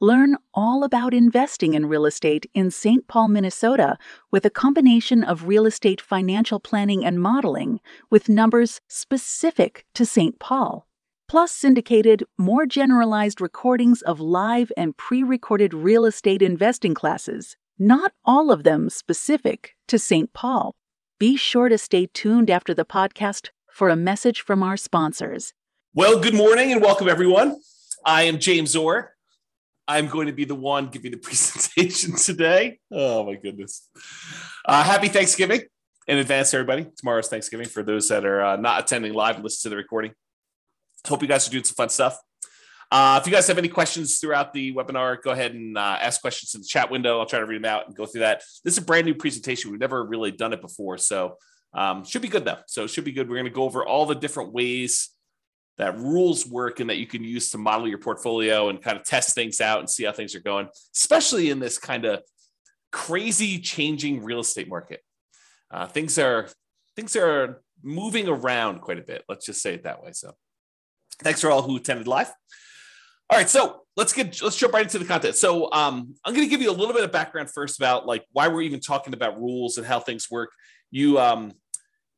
Learn all about investing in real estate in St. Paul, Minnesota, with a combination of real estate financial planning and modeling with numbers specific to St. Paul, plus syndicated, more generalized recordings of live and pre recorded real estate investing classes, not all of them specific to St. Paul. Be sure to stay tuned after the podcast for a message from our sponsors. Well, good morning and welcome, everyone. I am James Orr I'm going to be the one giving the presentation today. Oh my goodness! Uh, happy Thanksgiving in advance, everybody. Tomorrow's Thanksgiving for those that are uh, not attending live and listen to the recording. Hope you guys are doing some fun stuff. Uh, if you guys have any questions throughout the webinar, go ahead and uh, ask questions in the chat window. I'll try to read them out and go through that. This is a brand new presentation. We've never really done it before, so um, should be good though. So it should be good. We're going to go over all the different ways that rules work and that you can use to model your portfolio and kind of test things out and see how things are going, especially in this kind of crazy changing real estate market. Uh, things are things are moving around quite a bit. Let's just say it that way. So, thanks for all who attended live. All right, so let's get let's jump right into the content. So, um, I'm going to give you a little bit of background first about like why we're even talking about rules and how things work. You um,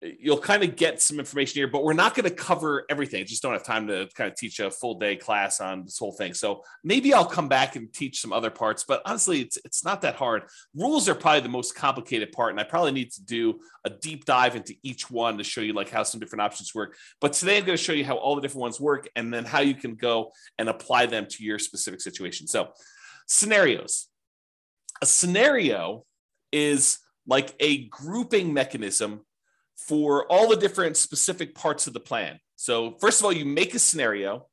you'll kind of get some information here, but we're not going to cover everything. Just don't have time to kind of teach a full day class on this whole thing. So maybe I'll come back and teach some other parts, but honestly, it's, it's not that hard. Rules are probably the most complicated part. And I probably need to do a deep dive into each one to show you like how some different options work. But today I'm going to show you how all the different ones work and then how you can go and apply them to your specific situation. So scenarios, a scenario is like a grouping mechanism for all the different specific parts of the plan. So, first of all, you make a scenario.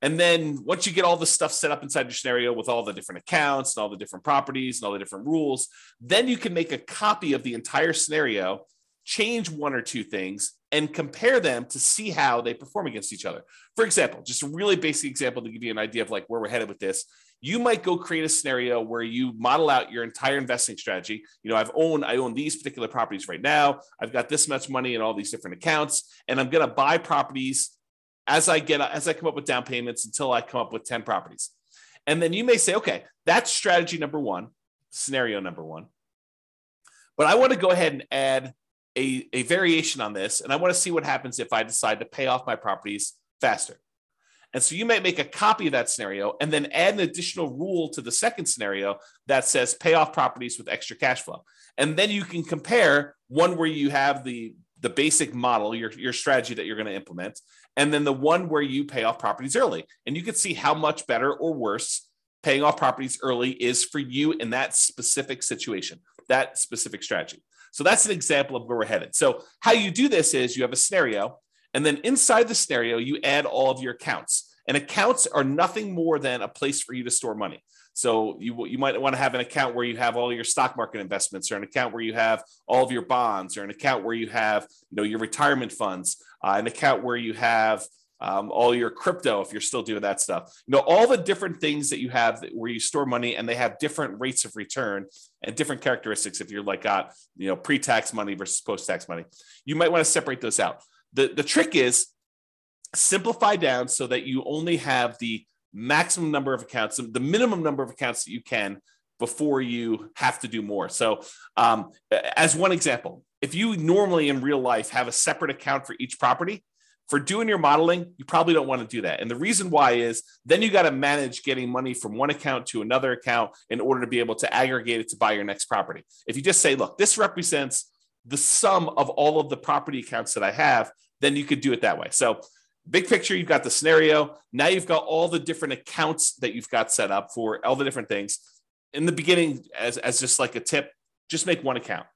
And then once you get all the stuff set up inside your scenario with all the different accounts and all the different properties and all the different rules, then you can make a copy of the entire scenario, change one or two things, and compare them to see how they perform against each other. For example, just a really basic example to give you an idea of like where we're headed with this you might go create a scenario where you model out your entire investing strategy. You know, I've owned, I own these particular properties right now. I've got this much money in all these different accounts, and I'm going to buy properties as I get, as I come up with down payments until I come up with 10 properties. And then you may say, okay, that's strategy number one, scenario number one. But I want to go ahead and add a, a variation on this. And I want to see what happens if I decide to pay off my properties faster. And so you might make a copy of that scenario and then add an additional rule to the second scenario that says pay off properties with extra cash flow. And then you can compare one where you have the the basic model, your, your strategy that you're going to implement, and then the one where you pay off properties early. And you can see how much better or worse paying off properties early is for you in that specific situation, that specific strategy. So that's an example of where we're headed. So, how you do this is you have a scenario, and then inside the scenario, you add all of your accounts. And accounts are nothing more than a place for you to store money. So you, you might want to have an account where you have all your stock market investments, or an account where you have all of your bonds, or an account where you have you know your retirement funds, uh, an account where you have um, all your crypto if you're still doing that stuff. You know all the different things that you have that, where you store money, and they have different rates of return and different characteristics. If you're like got you know pre-tax money versus post-tax money, you might want to separate those out. The, the trick is simplify down so that you only have the maximum number of accounts, the minimum number of accounts that you can before you have to do more. So, um, as one example, if you normally in real life have a separate account for each property, for doing your modeling, you probably don't want to do that. And the reason why is then you got to manage getting money from one account to another account in order to be able to aggregate it to buy your next property. If you just say, look, this represents the sum of all of the property accounts that I have, then you could do it that way. So, big picture, you've got the scenario. Now you've got all the different accounts that you've got set up for all the different things. In the beginning, as, as just like a tip, just make one account.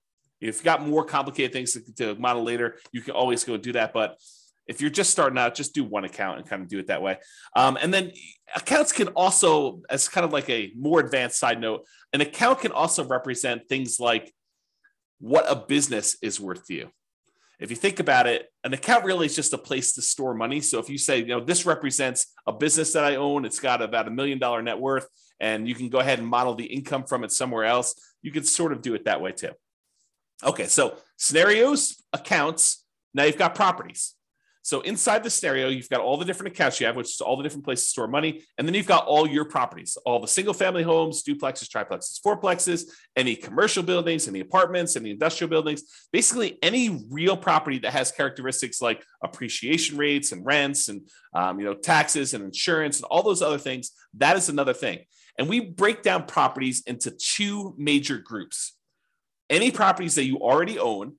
If you've got more complicated things to, to model later, you can always go do that. But if you're just starting out, just do one account and kind of do it that way. Um, and then accounts can also, as kind of like a more advanced side note, an account can also represent things like what a business is worth to you. If you think about it, an account really is just a place to store money. So if you say, you know, this represents a business that I own, it's got about a million dollar net worth, and you can go ahead and model the income from it somewhere else, you could sort of do it that way too. Okay, so scenarios, accounts. Now you've got properties. So inside the scenario, you've got all the different accounts you have, which is all the different places to store money. And then you've got all your properties, all the single family homes, duplexes, triplexes, fourplexes, any commercial buildings, any apartments, any industrial buildings, basically any real property that has characteristics like appreciation rates and rents and um, you know taxes and insurance and all those other things. That is another thing. And we break down properties into two major groups. Any properties that you already own,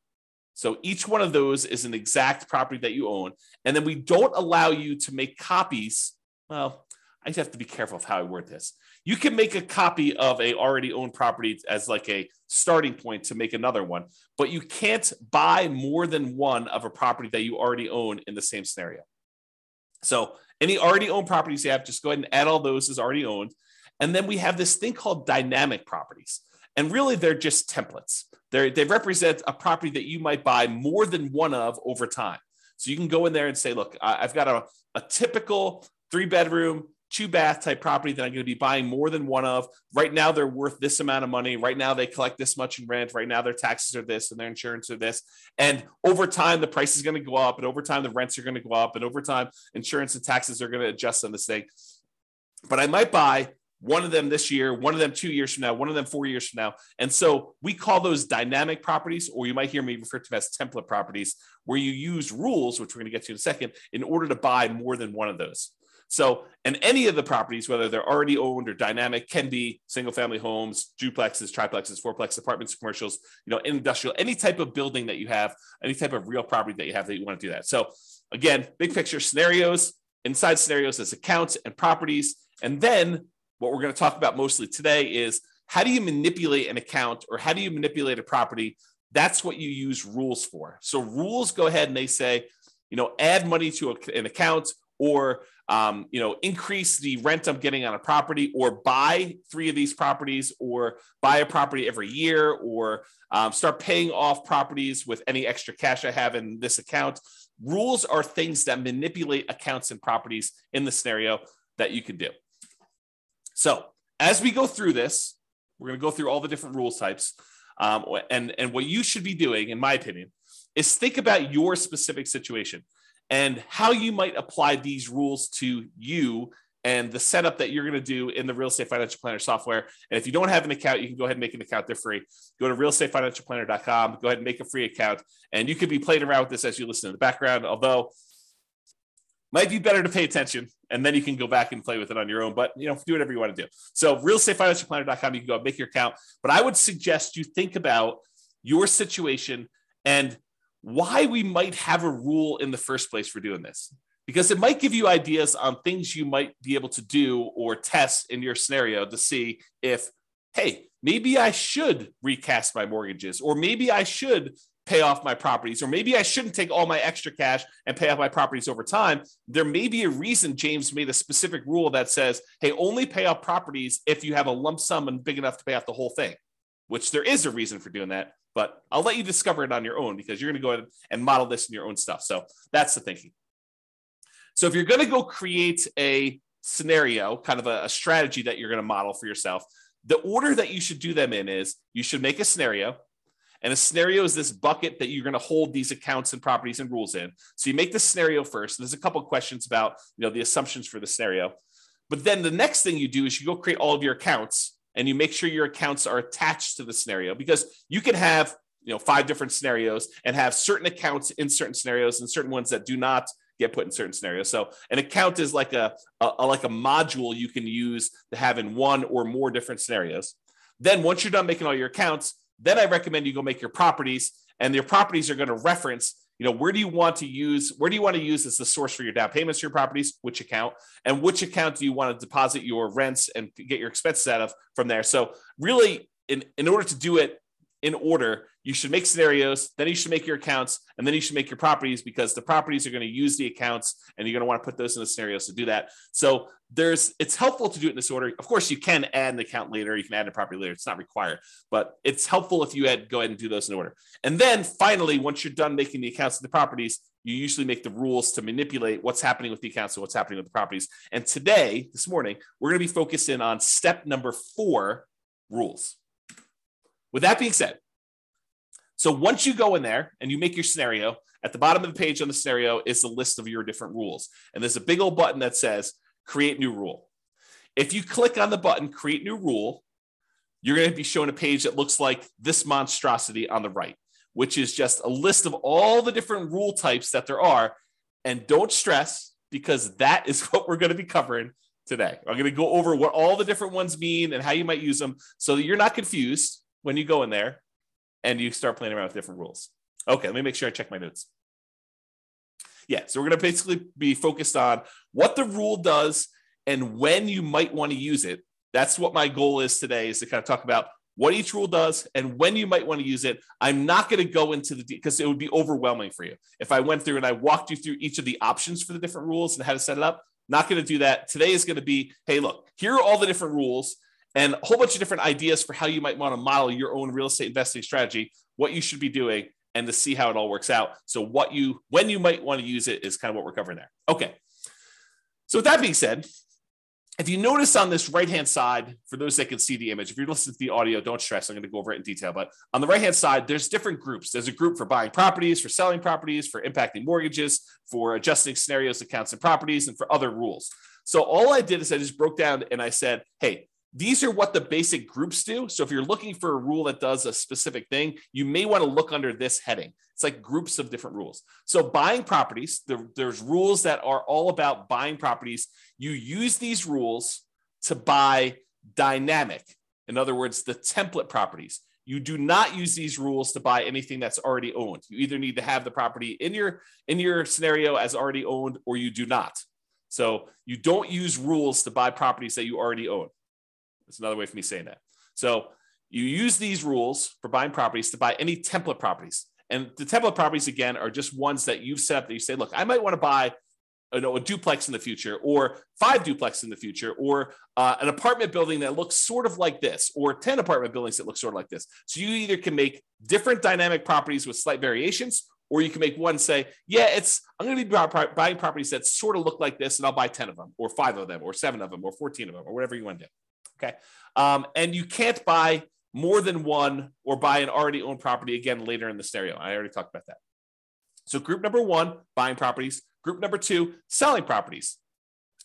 so each one of those is an exact property that you own. And then we don't allow you to make copies. Well, I have to be careful of how I word this. You can make a copy of a already owned property as like a starting point to make another one, but you can't buy more than one of a property that you already own in the same scenario. So any already owned properties you have, just go ahead and add all those as already owned. And then we have this thing called dynamic properties. And really, they're just templates. They're, they represent a property that you might buy more than one of over time. So you can go in there and say, look, I've got a, a typical three bedroom, two bath type property that I'm going to be buying more than one of. Right now, they're worth this amount of money. Right now, they collect this much in rent. Right now, their taxes are this and their insurance are this. And over time, the price is going to go up. And over time, the rents are going to go up. And over time, insurance and taxes are going to adjust on this thing. But I might buy one of them this year, one of them two years from now, one of them four years from now. And so we call those dynamic properties, or you might hear me refer to them as template properties, where you use rules, which we're going to get to in a second, in order to buy more than one of those. So, and any of the properties, whether they're already owned or dynamic, can be single family homes, duplexes, triplexes, fourplex apartments, commercials, you know, industrial, any type of building that you have, any type of real property that you have that you want to do that. So, again, big picture scenarios, inside scenarios as accounts and properties. And then what we're going to talk about mostly today is how do you manipulate an account or how do you manipulate a property? That's what you use rules for. So rules go ahead and they say, you know, add money to an account or um, you know increase the rent i'm getting on a property or buy three of these properties or buy a property every year or um, start paying off properties with any extra cash i have in this account rules are things that manipulate accounts and properties in the scenario that you can do so as we go through this, we're going to go through all the different rules types. Um, and, and what you should be doing, in my opinion, is think about your specific situation and how you might apply these rules to you and the setup that you're going to do in the real estate financial planner software. And if you don't have an account, you can go ahead and make an account. They're free. Go to realestatefinancialplanner.com, go ahead and make a free account. And you could be playing around with this as you listen in the background. Although might be better to pay attention and then you can go back and play with it on your own but you know do whatever you want to do. So realestatefinancialplanner.com you can go make your account. But i would suggest you think about your situation and why we might have a rule in the first place for doing this. Because it might give you ideas on things you might be able to do or test in your scenario to see if hey maybe i should recast my mortgages or maybe i should pay off my properties, or maybe I shouldn't take all my extra cash and pay off my properties over time. There may be a reason James made a specific rule that says, hey, only pay off properties if you have a lump sum and big enough to pay off the whole thing, which there is a reason for doing that. But I'll let you discover it on your own because you're going to go ahead and model this in your own stuff. So that's the thinking. So if you're going to go create a scenario, kind of a, a strategy that you're going to model for yourself, the order that you should do them in is you should make a scenario and a scenario is this bucket that you're going to hold these accounts and properties and rules in. So you make the scenario first. There's a couple questions about you know the assumptions for the scenario. But then the next thing you do is you go create all of your accounts and you make sure your accounts are attached to the scenario because you can have you know five different scenarios and have certain accounts in certain scenarios and certain ones that do not get put in certain scenarios. So an account is like a, a, a, like a module you can use to have in one or more different scenarios. Then once you're done making all your accounts, then I recommend you go make your properties, and your properties are going to reference. You know, where do you want to use? Where do you want to use as the source for your down payments for your properties? Which account? And which account do you want to deposit your rents and get your expenses out of from there? So really, in in order to do it in order. You should make scenarios, then you should make your accounts, and then you should make your properties because the properties are going to use the accounts and you're going to want to put those in the scenarios to do that. So there's it's helpful to do it in this order. Of course, you can add an account later, you can add a property later. It's not required, but it's helpful if you had go ahead and do those in order. And then finally, once you're done making the accounts and the properties, you usually make the rules to manipulate what's happening with the accounts and what's happening with the properties. And today, this morning, we're going to be focused in on step number four rules. With that being said, so once you go in there and you make your scenario, at the bottom of the page on the scenario is the list of your different rules. And there's a big old button that says create new rule. If you click on the button create new rule, you're going to be shown a page that looks like this monstrosity on the right, which is just a list of all the different rule types that there are. And don't stress because that is what we're going to be covering today. I'm going to go over what all the different ones mean and how you might use them so that you're not confused when you go in there and you start playing around with different rules. Okay, let me make sure I check my notes. Yeah, so we're going to basically be focused on what the rule does and when you might want to use it. That's what my goal is today is to kind of talk about what each rule does and when you might want to use it. I'm not going to go into the because it would be overwhelming for you. If I went through and I walked you through each of the options for the different rules and how to set it up, not going to do that. Today is going to be, hey, look, here are all the different rules and a whole bunch of different ideas for how you might want to model your own real estate investing strategy, what you should be doing, and to see how it all works out. So, what you when you might want to use it is kind of what we're covering there. Okay. So, with that being said, if you notice on this right hand side, for those that can see the image, if you're listening to the audio, don't stress. I'm going to go over it in detail. But on the right hand side, there's different groups. There's a group for buying properties, for selling properties, for impacting mortgages, for adjusting scenarios, accounts, and properties, and for other rules. So all I did is I just broke down and I said, hey, these are what the basic groups do. So if you're looking for a rule that does a specific thing, you may want to look under this heading. It's like groups of different rules. So buying properties, there, there's rules that are all about buying properties. You use these rules to buy dynamic. In other words, the template properties. You do not use these rules to buy anything that's already owned. You either need to have the property in your in your scenario as already owned or you do not. So you don't use rules to buy properties that you already own. That's another way for me saying that. So you use these rules for buying properties to buy any template properties. And the template properties, again, are just ones that you've set up that you say, look, I might want to buy you know, a duplex in the future, or five duplex in the future, or uh, an apartment building that looks sort of like this, or 10 apartment buildings that look sort of like this. So you either can make different dynamic properties with slight variations, or you can make one say, yeah, it's I'm going to be buying properties that sort of look like this, and I'll buy 10 of them, or five of them, or seven of them, or 14 of them, or whatever you want to do. Okay. Um, and you can't buy more than one or buy an already owned property again later in the scenario. I already talked about that. So, group number one, buying properties. Group number two, selling properties.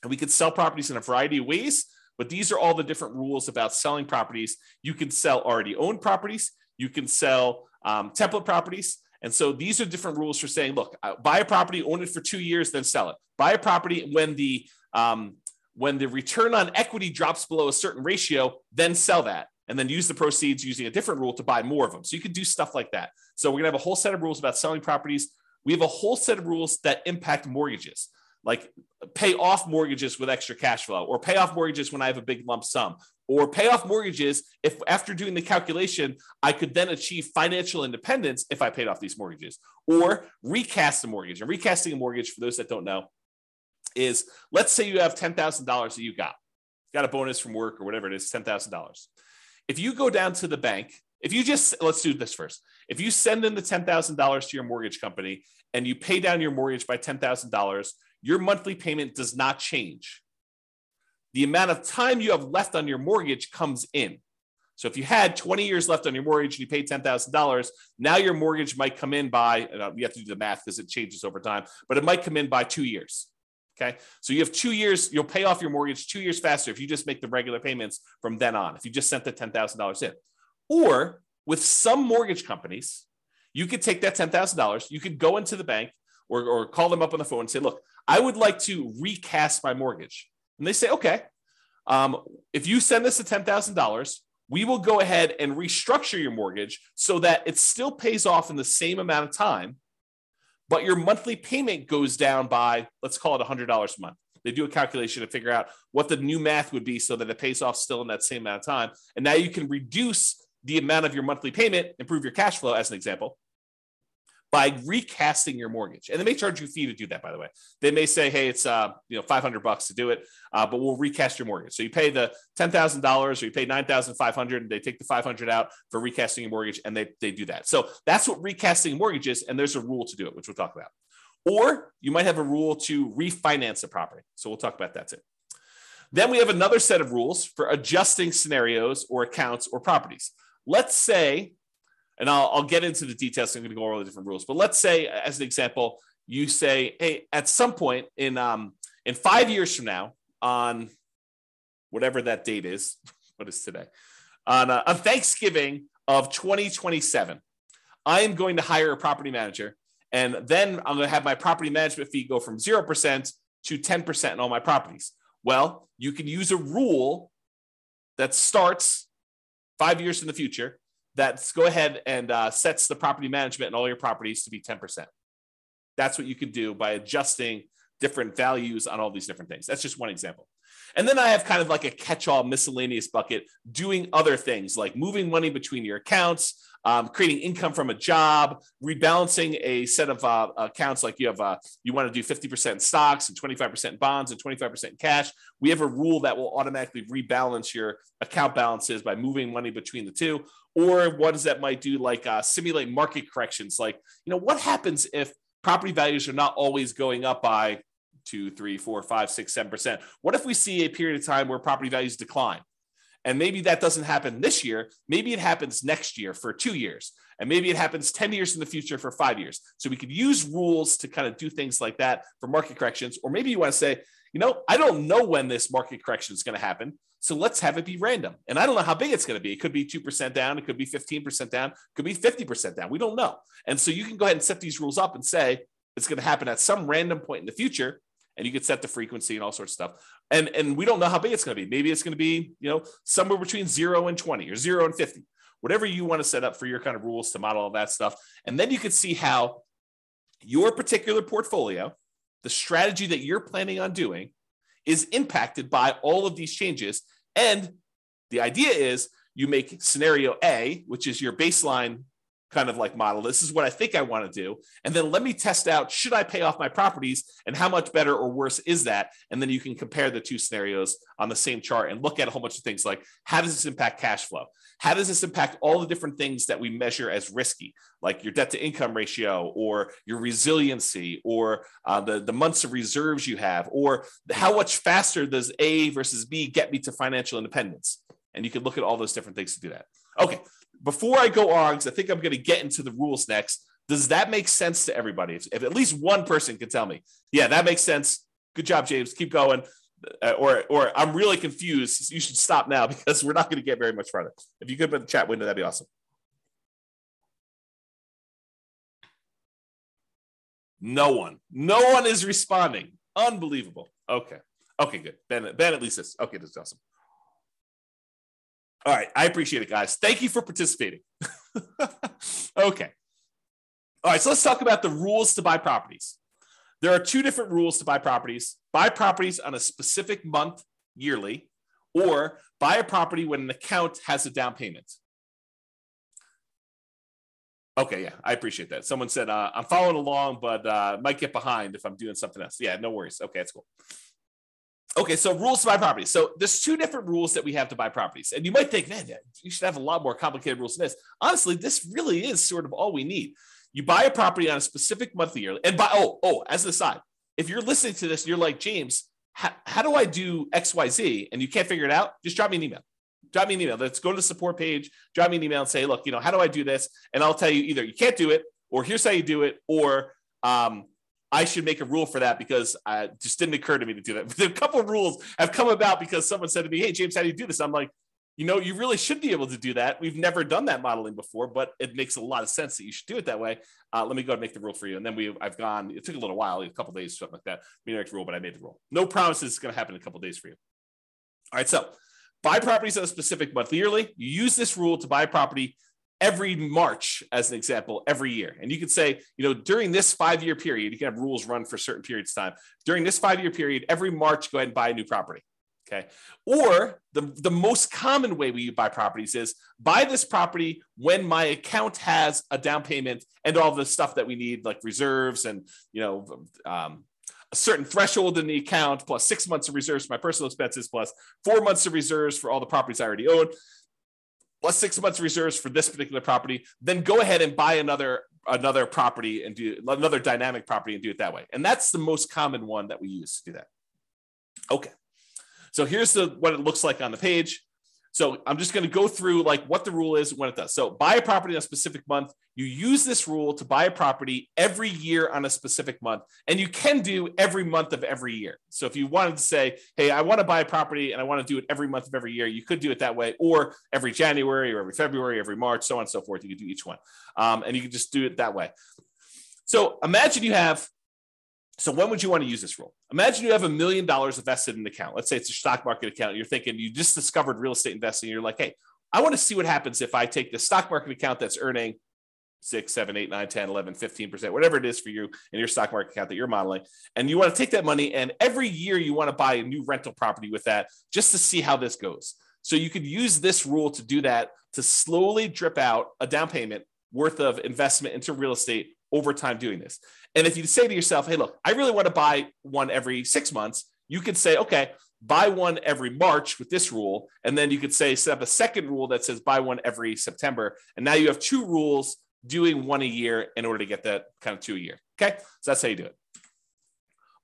And we could sell properties in a variety of ways, but these are all the different rules about selling properties. You can sell already owned properties, you can sell um, template properties. And so these are different rules for saying, look, uh, buy a property, own it for two years, then sell it. Buy a property when the um, when the return on equity drops below a certain ratio, then sell that and then use the proceeds using a different rule to buy more of them. So you could do stuff like that. So we're gonna have a whole set of rules about selling properties. We have a whole set of rules that impact mortgages, like pay off mortgages with extra cash flow, or pay off mortgages when I have a big lump sum, or pay off mortgages if after doing the calculation, I could then achieve financial independence if I paid off these mortgages, or recast a mortgage. And recasting a mortgage, for those that don't know, is let's say you have $10,000 that you got, got a bonus from work or whatever it is, $10,000. If you go down to the bank, if you just, let's do this first. If you send in the $10,000 to your mortgage company and you pay down your mortgage by $10,000, your monthly payment does not change. The amount of time you have left on your mortgage comes in. So if you had 20 years left on your mortgage and you paid $10,000, now your mortgage might come in by, you uh, have to do the math because it changes over time, but it might come in by two years. Okay. So you have two years, you'll pay off your mortgage two years faster if you just make the regular payments from then on, if you just sent the $10,000 in. Or with some mortgage companies, you could take that $10,000, you could go into the bank or, or call them up on the phone and say, look, I would like to recast my mortgage. And they say, okay, um, if you send us the $10,000, we will go ahead and restructure your mortgage so that it still pays off in the same amount of time but your monthly payment goes down by, let's call it $100 a month. They do a calculation to figure out what the new math would be so that it pays off still in that same amount of time. And now you can reduce the amount of your monthly payment, improve your cash flow, as an example, by recasting your mortgage. And they may charge you a fee to do that, by the way. They may say, hey, it's uh, you know, 500 bucks to do it, uh, but we'll recast your mortgage. So you pay the $10,000 or you pay 9,500 and they take the 500 out for recasting your mortgage and they, they do that. So that's what recasting mortgages. And there's a rule to do it, which we'll talk about. Or you might have a rule to refinance a property. So we'll talk about that too. Then we have another set of rules for adjusting scenarios or accounts or properties. Let's say and I'll, I'll get into the details. I'm going to go over all the different rules. But let's say, as an example, you say, hey, at some point in um, in five years from now, on whatever that date is, what is today? On, uh, on Thanksgiving of 2027, I am going to hire a property manager. And then I'm going to have my property management fee go from 0% to 10% in all my properties. Well, you can use a rule that starts five years in the future that's go ahead and uh, sets the property management and all your properties to be 10%. That's what you can do by adjusting different values on all these different things. That's just one example. And then I have kind of like a catch all miscellaneous bucket doing other things like moving money between your accounts, um, creating income from a job, rebalancing a set of uh, accounts like you have, uh, you want to do 50% stocks and 25% bonds and 25% cash. We have a rule that will automatically rebalance your account balances by moving money between the two. Or what does that might do, like uh, simulate market corrections? Like, you know, what happens if property values are not always going up by two, three, four, five, six, seven percent? What if we see a period of time where property values decline? And maybe that doesn't happen this year. Maybe it happens next year for two years. And maybe it happens 10 years in the future for five years. So we could use rules to kind of do things like that for market corrections. Or maybe you want to say, you know, I don't know when this market correction is going to happen. So let's have it be random. And I don't know how big it's going to be. It could be 2% down. It could be 15% down. It could be 50% down. We don't know. And so you can go ahead and set these rules up and say it's going to happen at some random point in the future and you could set the frequency and all sorts of stuff. And and we don't know how big it's going to be. Maybe it's going to be you know somewhere between zero and twenty or zero and fifty, whatever you want to set up for your kind of rules to model all that stuff. And then you can see how your particular portfolio, the strategy that you're planning on doing, is impacted by all of these changes. And the idea is you make scenario A, which is your baseline kind of like model. This is what I think I want to do. And then let me test out should I pay off my properties and how much better or worse is that? And then you can compare the two scenarios on the same chart and look at a whole bunch of things like how does this impact cash flow? How does this impact all the different things that we measure as risky, like your debt to income ratio or your resiliency or uh, the, the months of reserves you have, or how much faster does A versus B get me to financial independence? And you can look at all those different things to do that. Okay, before I go on, because I think I'm going to get into the rules next, does that make sense to everybody? If, if, at least one person can tell me, yeah, that makes sense. Good job, James. Keep going. Uh, or, or I'm really confused. You should stop now because we're not going to get very much further. If you could put the chat window, that'd be awesome. No one. No one is responding. Unbelievable. Okay. Okay, good. Ben, Ben at least this. Okay, that's awesome. All right. I appreciate it, guys. Thank you for participating. okay. All right. So let's talk about the rules to buy properties. There are two different rules to buy properties buy properties on a specific month yearly, or buy a property when an account has a down payment. Okay, yeah, I appreciate that. Someone said uh, I'm following along, but uh, might get behind if I'm doing something else. Yeah, no worries. Okay, that's cool. Okay, so rules to buy properties. So there's two different rules that we have to buy properties. And you might think, man, you should have a lot more complicated rules than this. Honestly, this really is sort of all we need. You buy a property on a specific monthly year. And by oh, oh, as an aside, if you're listening to this you're like, James, how, how do I do XYZ? And you can't figure it out, just drop me an email. Drop me an email. Let's go to the support page, drop me an email and say, look, you know, how do I do this? And I'll tell you either you can't do it, or here's how you do it, or um, I should make a rule for that because it just didn't occur to me to do that. A couple of rules have come about because someone said to me, "Hey James, how do you do this?" I'm like, you know, you really should be able to do that. We've never done that modeling before, but it makes a lot of sense that you should do it that way. Uh, let me go and make the rule for you. And then we, I've gone. It took a little while, a couple days, something like that. Me make the rule, but I made the rule. No promises it's going to happen in a couple days for you. All right, so buy properties on a specific month yearly. You use this rule to buy property every March, as an example, every year. And you could say, you know, during this five year period, you can have rules run for certain periods of time. During this five year period, every March, go ahead and buy a new property. Okay. Or the, the most common way we buy properties is buy this property when my account has a down payment and all the stuff that we need, like reserves and, you know, um, a certain threshold in the account, plus six months of reserves for my personal expenses, plus four months of reserves for all the properties I already own, plus six months reserves for this particular property. Then go ahead and buy another another property and do another dynamic property and do it that way. And that's the most common one that we use to do that. Okay. So here's the what it looks like on the page. So I'm just going to go through like what the rule is when it does. So buy a property in a specific month. You use this rule to buy a property every year on a specific month, and you can do every month of every year. So if you wanted to say, "Hey, I want to buy a property and I want to do it every month of every year," you could do it that way, or every January, or every February, every March, so on and so forth. You could do each one, um, and you can just do it that way. So imagine you have so when would you want to use this rule? Imagine you have a million dollars invested in an account. Let's say it's a stock market account. You're thinking you just discovered real estate investing. You're like, hey, I want to see what happens if I take the stock market account that's earning six, seven, eight, nine, 10, 11, 15%, whatever it is for you in your stock market account that you're modeling. And you want to take that money and every year you want to buy a new rental property with that just to see how this goes. So you could use this rule to do that to slowly drip out a down payment worth of investment into real estate over time doing this. And if you say to yourself, hey, look, I really want to buy one every six months, you could say, okay, buy one every March with this rule. And then you could say, set up a second rule that says buy one every September. And now you have two rules doing one a year in order to get that kind of two a year. Okay. So that's how you do it.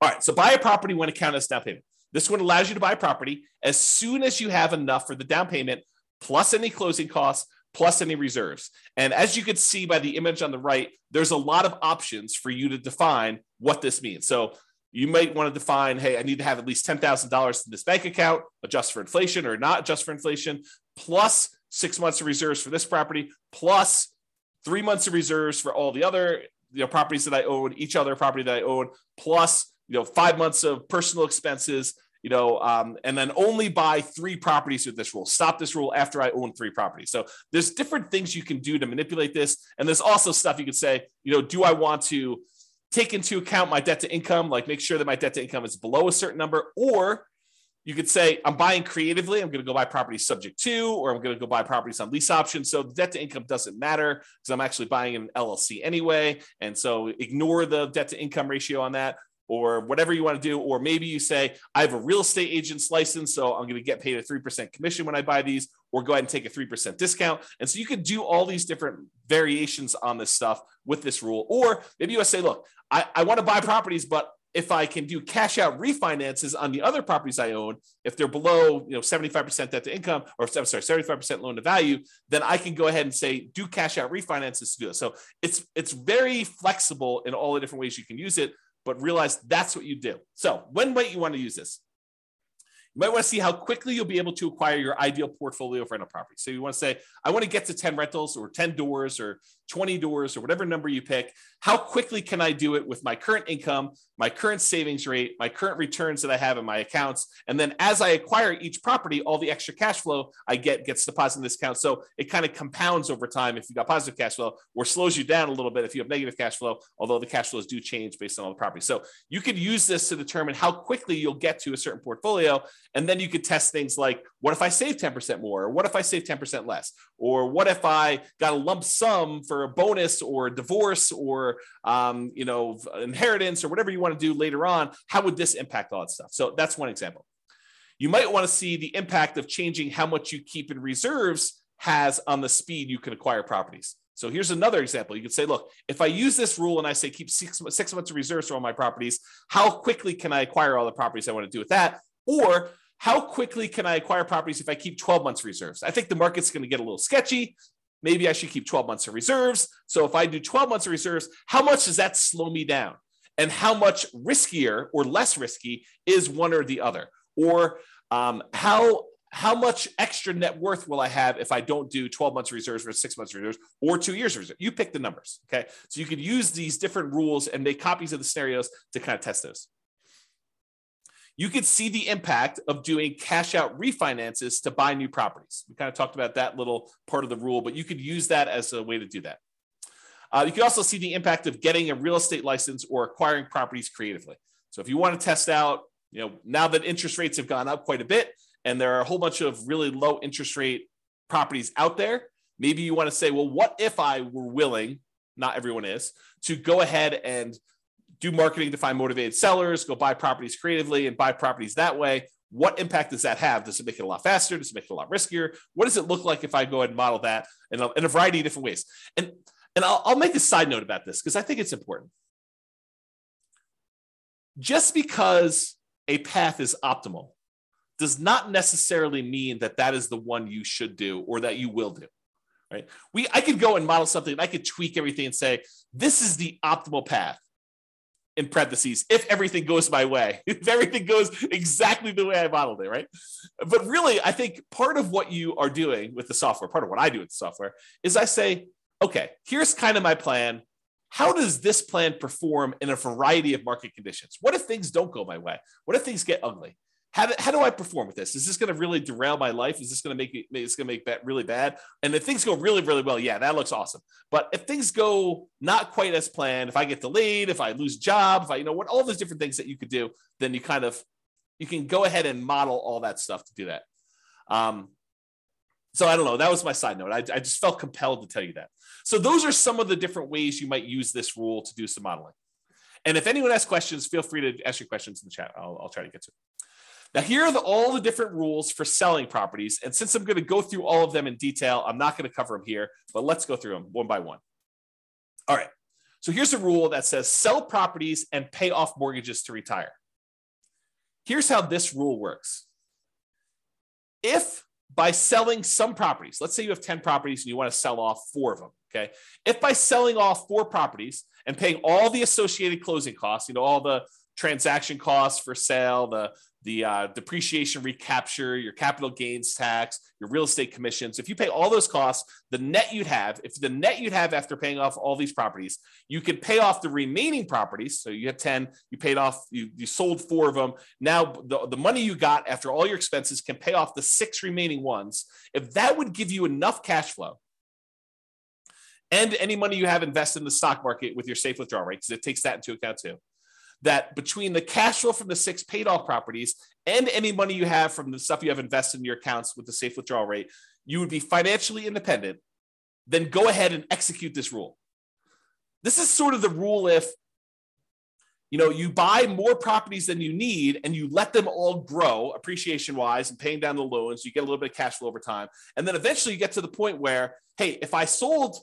All right. So buy a property when account as down payment. This one allows you to buy a property as soon as you have enough for the down payment plus any closing costs plus any reserves. And as you can see by the image on the right, there's a lot of options for you to define what this means. So you might want to define, hey, I need to have at least $10,000 in this bank account, adjust for inflation or not adjust for inflation, plus six months of reserves for this property, plus three months of reserves for all the other you know, properties that I own, each other property that I own, plus you know five months of personal expenses, you know, um, and then only buy three properties with this rule. Stop this rule after I own three properties. So there's different things you can do to manipulate this. And there's also stuff you could say, you know, do I want to take into account my debt to income, like make sure that my debt to income is below a certain number, or you could say I'm buying creatively. I'm going to go buy properties subject to, or I'm going to go buy properties on lease option. So the debt to income doesn't matter because I'm actually buying in an LLC anyway, and so ignore the debt to income ratio on that or whatever you want to do. Or maybe you say, I have a real estate agent's license, so I'm going to get paid a 3% commission when I buy these, or go ahead and take a 3% discount. And so you could do all these different variations on this stuff with this rule. Or maybe you say, look, I, I want to buy properties, but if I can do cash out refinances on the other properties I own, if they're below, you know, 75% debt to income or I'm sorry, 75% loan to value, then I can go ahead and say do cash out refinances to do it. So it's it's very flexible in all the different ways you can use it but realize that's what you do. So when might you want to use this? You might want to see how quickly you'll be able to acquire your ideal portfolio of rental property. So you want to say, I want to get to 10 rentals or 10 doors or 20 doors or whatever number you pick. How quickly can I do it with my current income, my current savings rate, my current returns that I have in my accounts? And then as I acquire each property, all the extra cash flow I get gets deposited in this account. So it kind of compounds over time if you've got positive cash flow or slows you down a little bit if you have negative cash flow, although the cash flows do change based on all the properties. So you could use this to determine how quickly you'll get to a certain portfolio. And then you could test things like, what if I save 10% more? Or what if I save 10% less? Or what if I got a lump sum for a bonus or a divorce or um, you know inheritance or whatever you want to do later on? How would this impact all that stuff? So that's one example. You might want to see the impact of changing how much you keep in reserves has on the speed you can acquire properties. So here's another example. You could say, look, if I use this rule and I say keep six, six months of reserves for all my properties, how quickly can I acquire all the properties I want to do with that? Or how quickly can I acquire properties if I keep 12 months reserves? I think the market's going to get a little sketchy. Maybe I should keep 12 months of reserves. So if I do 12 months of reserves, how much does that slow me down? And how much riskier or less risky is one or the other? Or um, how how much extra net worth will I have if I don't do 12 months reserves versus six months reserves or two years reserves? You pick the numbers. Okay. So you could use these different rules and make copies of the scenarios to kind of test those you could see the impact of doing cash out refinances to buy new properties. We kind of talked about that little part of the rule, but you could use that as a way to do that. Uh, you can also see the impact of getting a real estate license or acquiring properties creatively. So if you want to test out You know, now that interest rates have gone up quite a bit, and there are a whole bunch of really low interest rate properties out there, maybe you want to say, well, what if I were willing? Not everyone is to go ahead and do marketing to find motivated sellers, go buy properties creatively and buy properties that way. What impact does that have? Does it make it a lot faster? Does it make it a lot riskier? What does it look like if I go and model that in a, in a variety of different ways? And and I'll, I'll make a side note about this because I think it's important. Just because a path is optimal does not necessarily mean that that is the one you should do or that you will do. Right? We I could go and model something, I could tweak everything and say this is the optimal path in parentheses if everything goes my way if everything goes exactly the way i modeled it right? But really i think part of what you are doing with the software part of what i do with the software is i say okay here's kind of my plan. How does this plan perform in a variety of market conditions? What if things don't go my way? What if things get ugly how do, how do I perform with this? Is this going to really derail my life? Is this going to make it, it's going to make that really bad? And if things go really, really well, yeah, that looks awesome. But if things go not quite as planned, if I get delayed, if I lose job, if I, you know, what, all those different things that you could do, then you kind of, you can go ahead and model all that stuff to do that. Um, so I don't know. That was my side note. I, I just felt compelled to tell you that. So those are some of the different ways you might use this rule to do some modeling. And if anyone has questions, feel free to ask your questions in the chat. I'll, I'll try to get to. Now, here are the, all the different rules for selling properties. And since I'm going to go through all of them in detail, I'm not going to cover them here, but let's go through them one by one. All right. So here's a rule that says sell properties and pay off mortgages to retire. Here's how this rule works. If by selling some properties, let's say you have 10 properties and you want to sell off four of them, okay? If by selling off four properties and paying all the associated closing costs, you know, all the transaction costs for sale, the the uh, depreciation recapture, your capital gains tax, your real estate commissions. If you pay all those costs, the net you'd have, if the net you'd have after paying off all these properties, you could pay off the remaining properties. So you have 10, you paid off, you, you sold four of them. Now the, the money you got after all your expenses can pay off the six remaining ones. If that would give you enough cash flow, and any money you have invested in the stock market with your safe withdrawal rate, because it takes that into account too that between the cash flow from the six paid off properties and any money you have from the stuff you have invested in your accounts with the safe withdrawal rate, you would be financially independent. Then go ahead and execute this rule. This is sort of the rule if you know you buy more properties than you need and you let them all grow appreciation wise and paying down the loans you get a little bit of cash flow over time and then eventually you get to the point where hey if i sold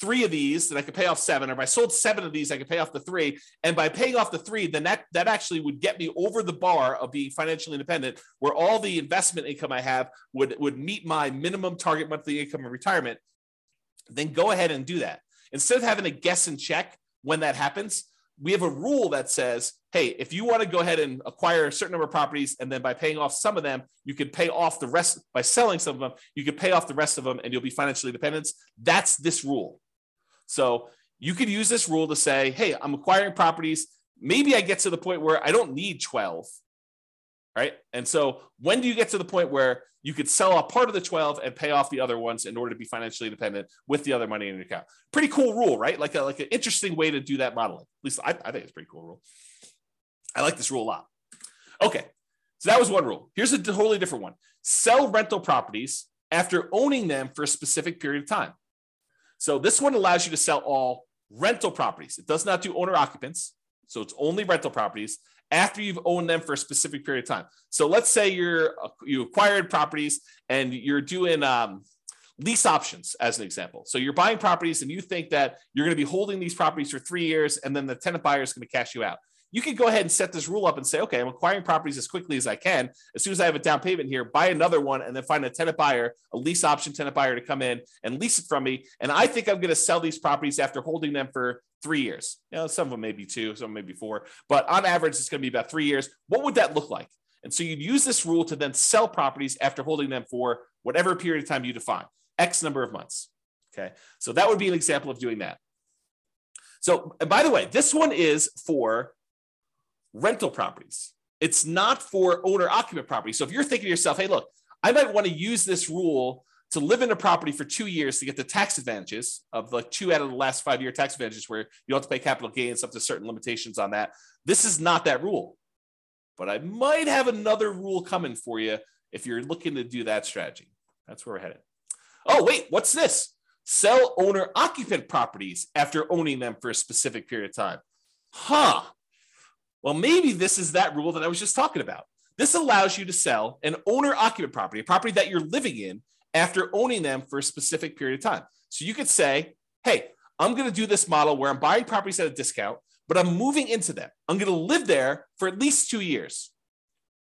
three of these, then I could pay off seven. Or if I sold seven of these, I could pay off the three. And by paying off the three, then that, that actually would get me over the bar of being financially independent, where all the investment income I have would, would meet my minimum target monthly income in retirement. Then go ahead and do that. Instead of having to guess and check when that happens, we have a rule that says, hey, if you want to go ahead and acquire a certain number of properties, and then by paying off some of them, you can pay off the rest by selling some of them, you can pay off the rest of them and you'll be financially independent. That's this rule. So you could use this rule to say, hey, I'm acquiring properties. Maybe I get to the point where I don't need 12. Right. And so when do you get to the point where you could sell a part of the 12 and pay off the other ones in order to be financially independent with the other money in your account? Pretty cool rule, right? Like a, like an interesting way to do that modeling. At least I, I think it's pretty cool rule. I like this rule a lot. Okay. So that was one rule. Here's a totally different one. Sell rental properties after owning them for a specific period of time. So this one allows you to sell all rental properties. It does not do owner occupants. So it's only rental properties after you've owned them for a specific period of time. So let's say you're you acquired properties and you're doing um, lease options as an example. So you're buying properties and you think that you're going to be holding these properties for three years and then the tenant buyer is going to cash you out you can go ahead and set this rule up and say, okay, I'm acquiring properties as quickly as I can. As soon as I have a down payment here, buy another one and then find a tenant buyer, a lease option tenant buyer to come in and lease it from me. And I think I'm going to sell these properties after holding them for three years. You know, some of them may be two, some maybe four, but on average, it's going to be about three years. What would that look like? And so you'd use this rule to then sell properties after holding them for whatever period of time you define, X number of months. Okay. So that would be an example of doing that. So, by the way, this one is for rental properties. It's not for owner occupant property. So if you're thinking to yourself, hey, look, I might want to use this rule to live in a property for two years to get the tax advantages of the two out of the last five year tax advantages where you don't have to pay capital gains up to certain limitations on that. This is not that rule. but I might have another rule coming for you if you're looking to do that strategy. That's where we're headed. Oh, wait, what's this? Sell owner occupant properties after owning them for a specific period of time. Huh. Well, maybe this is that rule that I was just talking about. This allows you to sell an owner occupant property, a property that you're living in after owning them for a specific period of time. So you could say, hey, I'm going to do this model where I'm buying properties at a discount, but I'm moving into them. I'm going to live there for at least two years.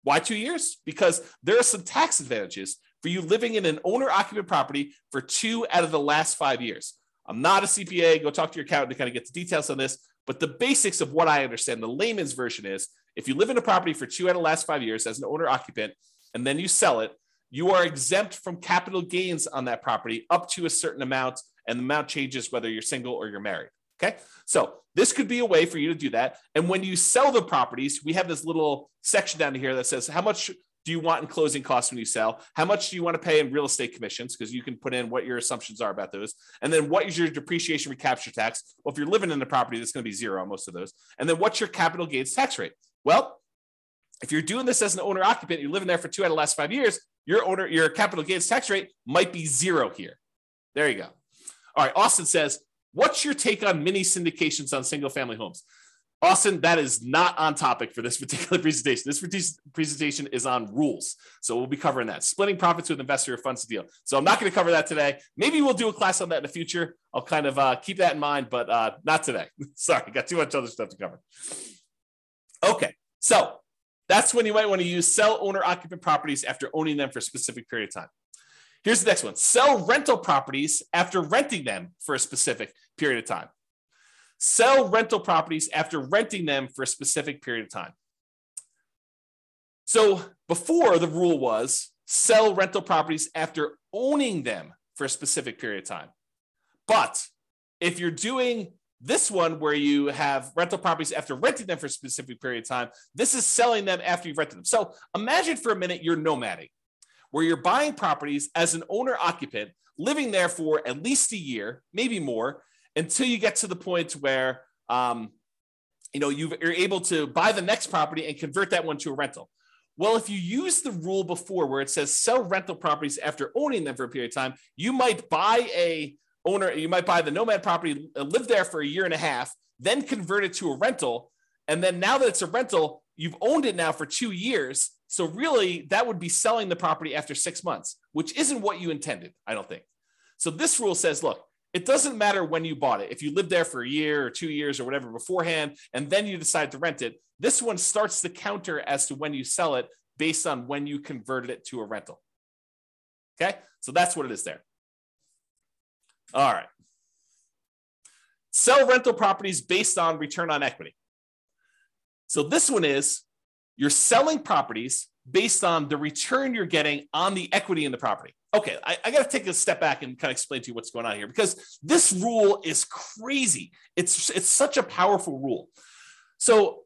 Why two years? Because there are some tax advantages for you living in an owner occupant property for two out of the last five years. I'm not a CPA. Go talk to your accountant to kind of get the details on this. But the basics of what I understand, the layman's version is if you live in a property for two out of the last five years as an owner occupant, and then you sell it, you are exempt from capital gains on that property up to a certain amount, and the amount changes whether you're single or you're married. Okay. So this could be a way for you to do that. And when you sell the properties, we have this little section down here that says how much do you want in closing costs when you sell? How much do you want to pay in real estate commissions? Because you can put in what your assumptions are about those. And then what is your depreciation recapture tax? Well, if you're living in the property, that's going to be zero on most of those. And then what's your capital gains tax rate? Well, if you're doing this as an owner occupant, you're living there for two out of the last five years, your owner, your capital gains tax rate might be zero here. There you go. All right. Austin says, what's your take on mini syndications on single family homes? Austin, that is not on topic for this particular presentation. This presentation is on rules. So we'll be covering that. Splitting profits with investor or funds deal. So I'm not going to cover that today. Maybe we'll do a class on that in the future. I'll kind of uh, keep that in mind, but uh, not today. Sorry, got too much other stuff to cover. Okay, so that's when you might want to use sell owner occupant properties after owning them for a specific period of time. Here's the next one sell rental properties after renting them for a specific period of time sell rental properties after renting them for a specific period of time. So before the rule was sell rental properties after owning them for a specific period of time. But if you're doing this one where you have rental properties after renting them for a specific period of time, this is selling them after you've rented them. So imagine for a minute you're nomading, where you're buying properties as an owner occupant, living there for at least a year, maybe more, until you get to the point where um, you know you are able to buy the next property and convert that one to a rental. Well, if you use the rule before where it says sell rental properties after owning them for a period of time, you might buy a owner, you might buy the nomad property, uh, live there for a year and a half, then convert it to a rental. And then now that it's a rental, you've owned it now for two years. So really, that would be selling the property after six months, which isn't what you intended, I don't think. So this rule says, look, it doesn't matter when you bought it. If you lived there for a year or two years or whatever beforehand, and then you decide to rent it, this one starts the counter as to when you sell it based on when you converted it to a rental. Okay, so that's what it is there. All right. Sell rental properties based on return on equity. So this one is you're selling properties based on the return you're getting on the equity in the property okay, I, I got to take a step back and kind of explain to you what's going on here because this rule is crazy. It's it's such a powerful rule. So,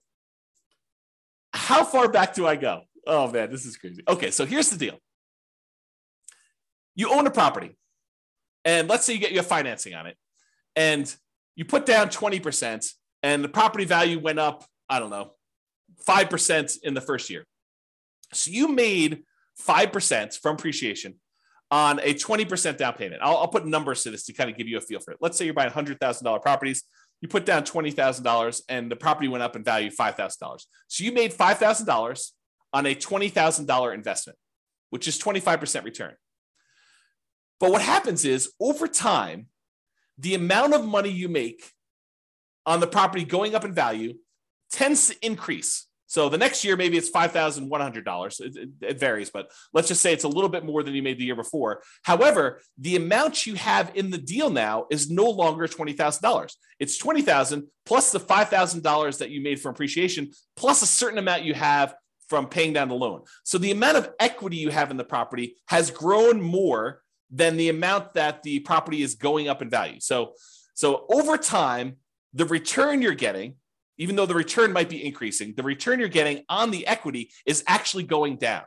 how far back do I go? Oh man, this is crazy. Okay, so here's the deal. You own a property, and let's say you get your financing on it, and you put down 20%, and the property value went up, I don't know, 5% in the first year. So you made 5% from appreciation on a 20% down payment. I'll, I'll, put numbers to this to kind of give you a feel for it. Let's say you're buying $100,000 properties. You put down $20,000 and the property went up in value $5,000. So you made $5,000 on a $20,000 investment, which is 25% return. But what happens is over time, the amount of money you make on the property going up in value tends to increase. So the next year, maybe it's $5,100. It, it, varies, but let's just say it's a little bit more than you made the year before. However, the amount you have in the deal now is no longer $20,000. It's 20000 plus the $5,000 that you made from appreciation, plus a certain amount you have from paying down the loan. So the amount of equity you have in the property has grown more than the amount that the property is going up in value. So, so over time, the return you're getting even though the return might be increasing, the return you're getting on the equity is actually going down.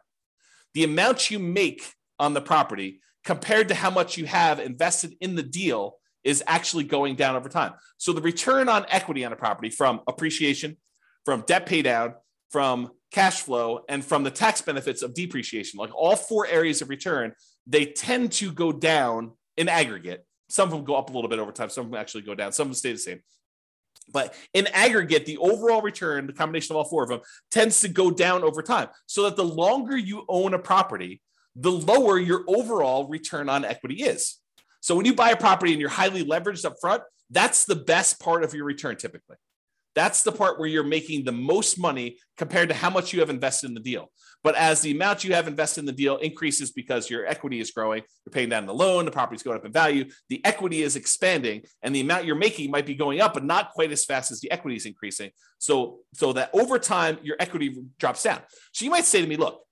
The amount you make on the property compared to how much you have invested in the deal is actually going down over time. So the return on equity on a property from appreciation, from debt pay down, from cash flow and from the tax benefits of depreciation. Like all four areas of return, they tend to go down in aggregate. Some of them go up a little bit over time, some of them actually go down, some of them stay the same. But in aggregate, the overall return, the combination of all four of them, tends to go down over time. So that the longer you own a property, the lower your overall return on equity is. So when you buy a property and you're highly leveraged up front, that's the best part of your return typically. That's the part where you're making the most money compared to how much you have invested in the deal. But as the amount you have invested in the deal increases because your equity is growing, you're paying down the loan, the property's going up in value, the equity is expanding, and the amount you're making might be going up, but not quite as fast as the equity is increasing. So, so that over time your equity drops down. So you might say to me, look,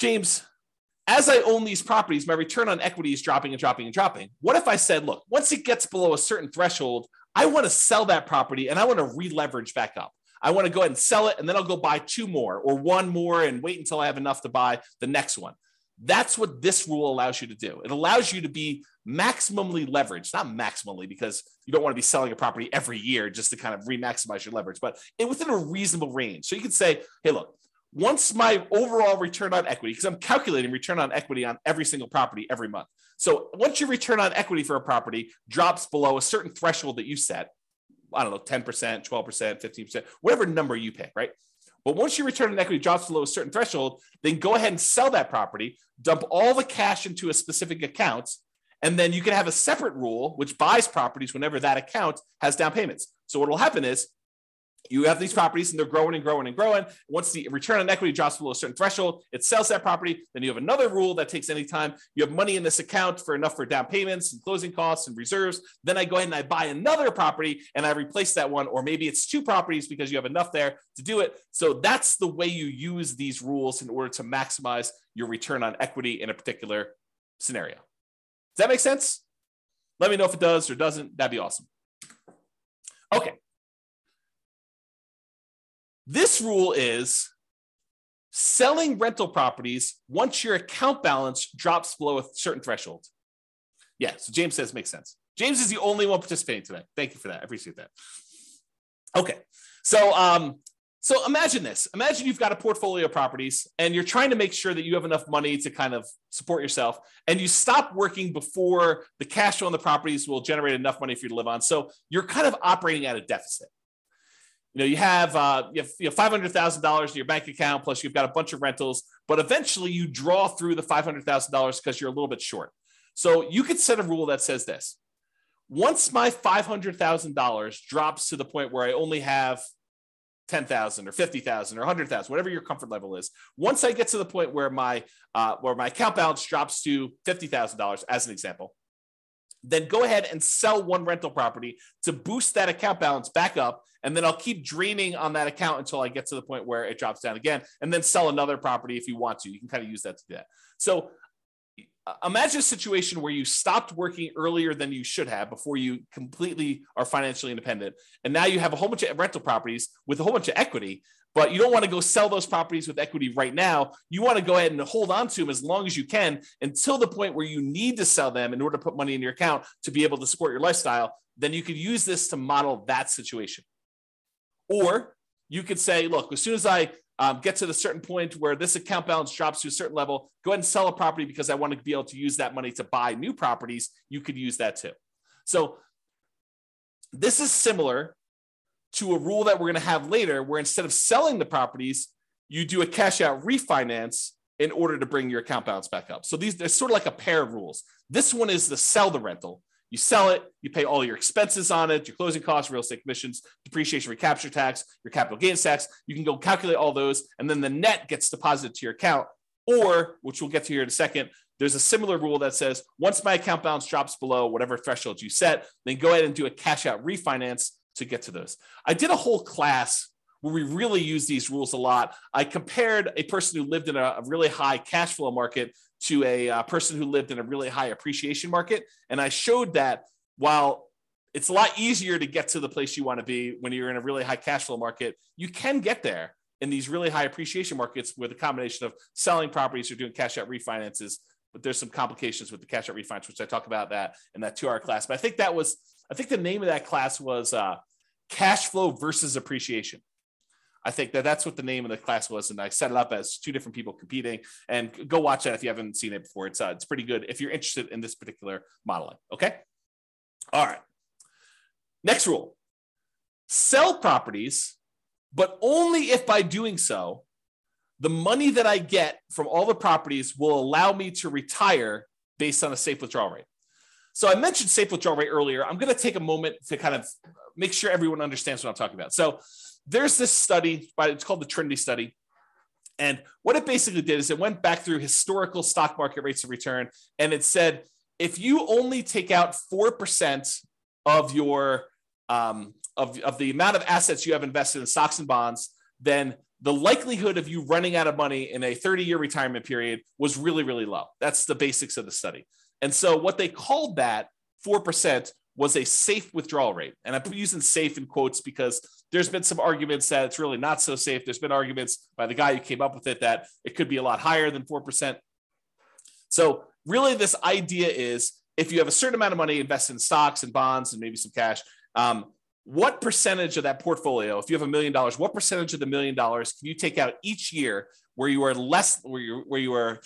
James, as I own these properties, my return on equity is dropping and dropping and dropping. What if I said, look, once it gets below a certain threshold, I want to sell that property and I want to re-leverage back up. I want to go ahead and sell it and then I'll go buy two more or one more and wait until I have enough to buy the next one. That's what this rule allows you to do. It allows you to be maximally leveraged, not maximally because you don't want to be selling a property every year just to kind of re-maximize your leverage, but within a reasonable range. So you can say, hey, look, once my overall return on equity, because I'm calculating return on equity on every single property every month. So once your return on equity for a property drops below a certain threshold that you set, I don't know, 10%, 12%, 15%, whatever number you pick, right? But once your return on equity drops below a certain threshold, then go ahead and sell that property, dump all the cash into a specific account, and then you can have a separate rule which buys properties whenever that account has down payments. So what will happen is you have these properties and they're growing and growing and growing. Once the return on equity drops below a certain threshold, it sells that property. Then you have another rule that takes any time. You have money in this account for enough for down payments and closing costs and reserves. Then I go ahead and I buy another property and I replace that one, or maybe it's two properties because you have enough there to do it. So that's the way you use these rules in order to maximize your return on equity in a particular scenario. Does that make sense? Let me know if it does or doesn't. That'd be awesome. Okay, this rule is selling rental properties once your account balance drops below a certain threshold. Yeah, so James says makes sense. James is the only one participating today. Thank you for that. I appreciate that. Okay, so um, so imagine this. Imagine you've got a portfolio of properties and you're trying to make sure that you have enough money to kind of support yourself. And you stop working before the cash flow on the properties will generate enough money for you to live on. So you're kind of operating at a deficit you know you have uh, you have, you have five hundred thousand dollars in your bank account, plus you've got a bunch of rentals, but eventually you draw through the five hundred thousand dollars because you're a little bit short. So you could set a rule that says this: once my five hundred thousand dollars drops to the point where I only have ten thousand or fifty thousand or hundred thousand, whatever your comfort level is, once I get to the point where my uh, where my account balance drops to fifty thousand dollars, as an example, then go ahead and sell one rental property to boost that account balance back up. And then I'll keep draining on that account until I get to the point where it drops down again, and then sell another property if you want to. You can kind of use that to do that. So uh, imagine a situation where you stopped working earlier than you should have before you completely are financially independent. And now you have a whole bunch of rental properties with a whole bunch of equity but you don't want to go sell those properties with equity right now. You want to go ahead and hold on to them as long as you can until the point where you need to sell them in order to put money in your account to be able to support your lifestyle. Then you could use this to model that situation. Or you could say, look, as soon as I um, get to the certain point where this account balance drops to a certain level, go ahead and sell a property because I want to be able to use that money to buy new properties. You could use that too. So this is similar to a rule that we're going to have later where instead of selling the properties, you do a cash out refinance in order to bring your account balance back up. So these they're sort of like a pair of rules. This one is the sell the rental. You sell it, you pay all your expenses on it, your closing costs, real estate commissions, depreciation recapture tax, your capital gains tax. You can go calculate all those, and then the net gets deposited to your account. Or, which we'll get to here in a second, there's a similar rule that says once my account balance drops below whatever threshold you set, then go ahead and do a cash out refinance to get to those. I did a whole class where we really use these rules a lot. I compared a person who lived in a, a really high cash flow market to a, a uh, person who lived in a really high appreciation market. And I showed that while it's a lot easier to get to the place you want to be when you're in a really high cash flow market, you can get there in these really high appreciation markets with a combination of selling properties or doing cash out refinances. But there's some complications with the cash out refinance, which I talk about that in that two hour class. But I think that was, I think the name of that class was uh, cash flow versus appreciation. I think that that's what the name of the class was, and I set it up as two different people competing. And go watch that if you haven't seen it before. It's uh, it's pretty good if you're interested in this particular modeling. Okay. All right. Next rule: sell properties, but only if by doing so, the money that I get from all the properties will allow me to retire based on a safe withdrawal rate. So I mentioned safe withdrawal rate earlier. I'm going to take a moment to kind of make sure everyone understands what I'm talking about. So there's this study, by, it's called the Trinity study. And what it basically did is it went back through historical stock market rates of return and it said if you only take out 4% of your um, of, of the amount of assets you have invested in stocks and bonds, then the likelihood of you running out of money in a 30 year retirement period was really, really low. That's the basics of the study. And so what they called that 4% was a safe withdrawal rate. And I'm using safe in quotes because there's been some arguments that it's really not so safe. There's been arguments by the guy who came up with it that it could be a lot higher than 4%. So, really, this idea is if you have a certain amount of money invested in stocks and bonds and maybe some cash, um, what percentage of that portfolio, if you have a million dollars, what percentage of the million dollars can you take out each year where you are less, where you where you are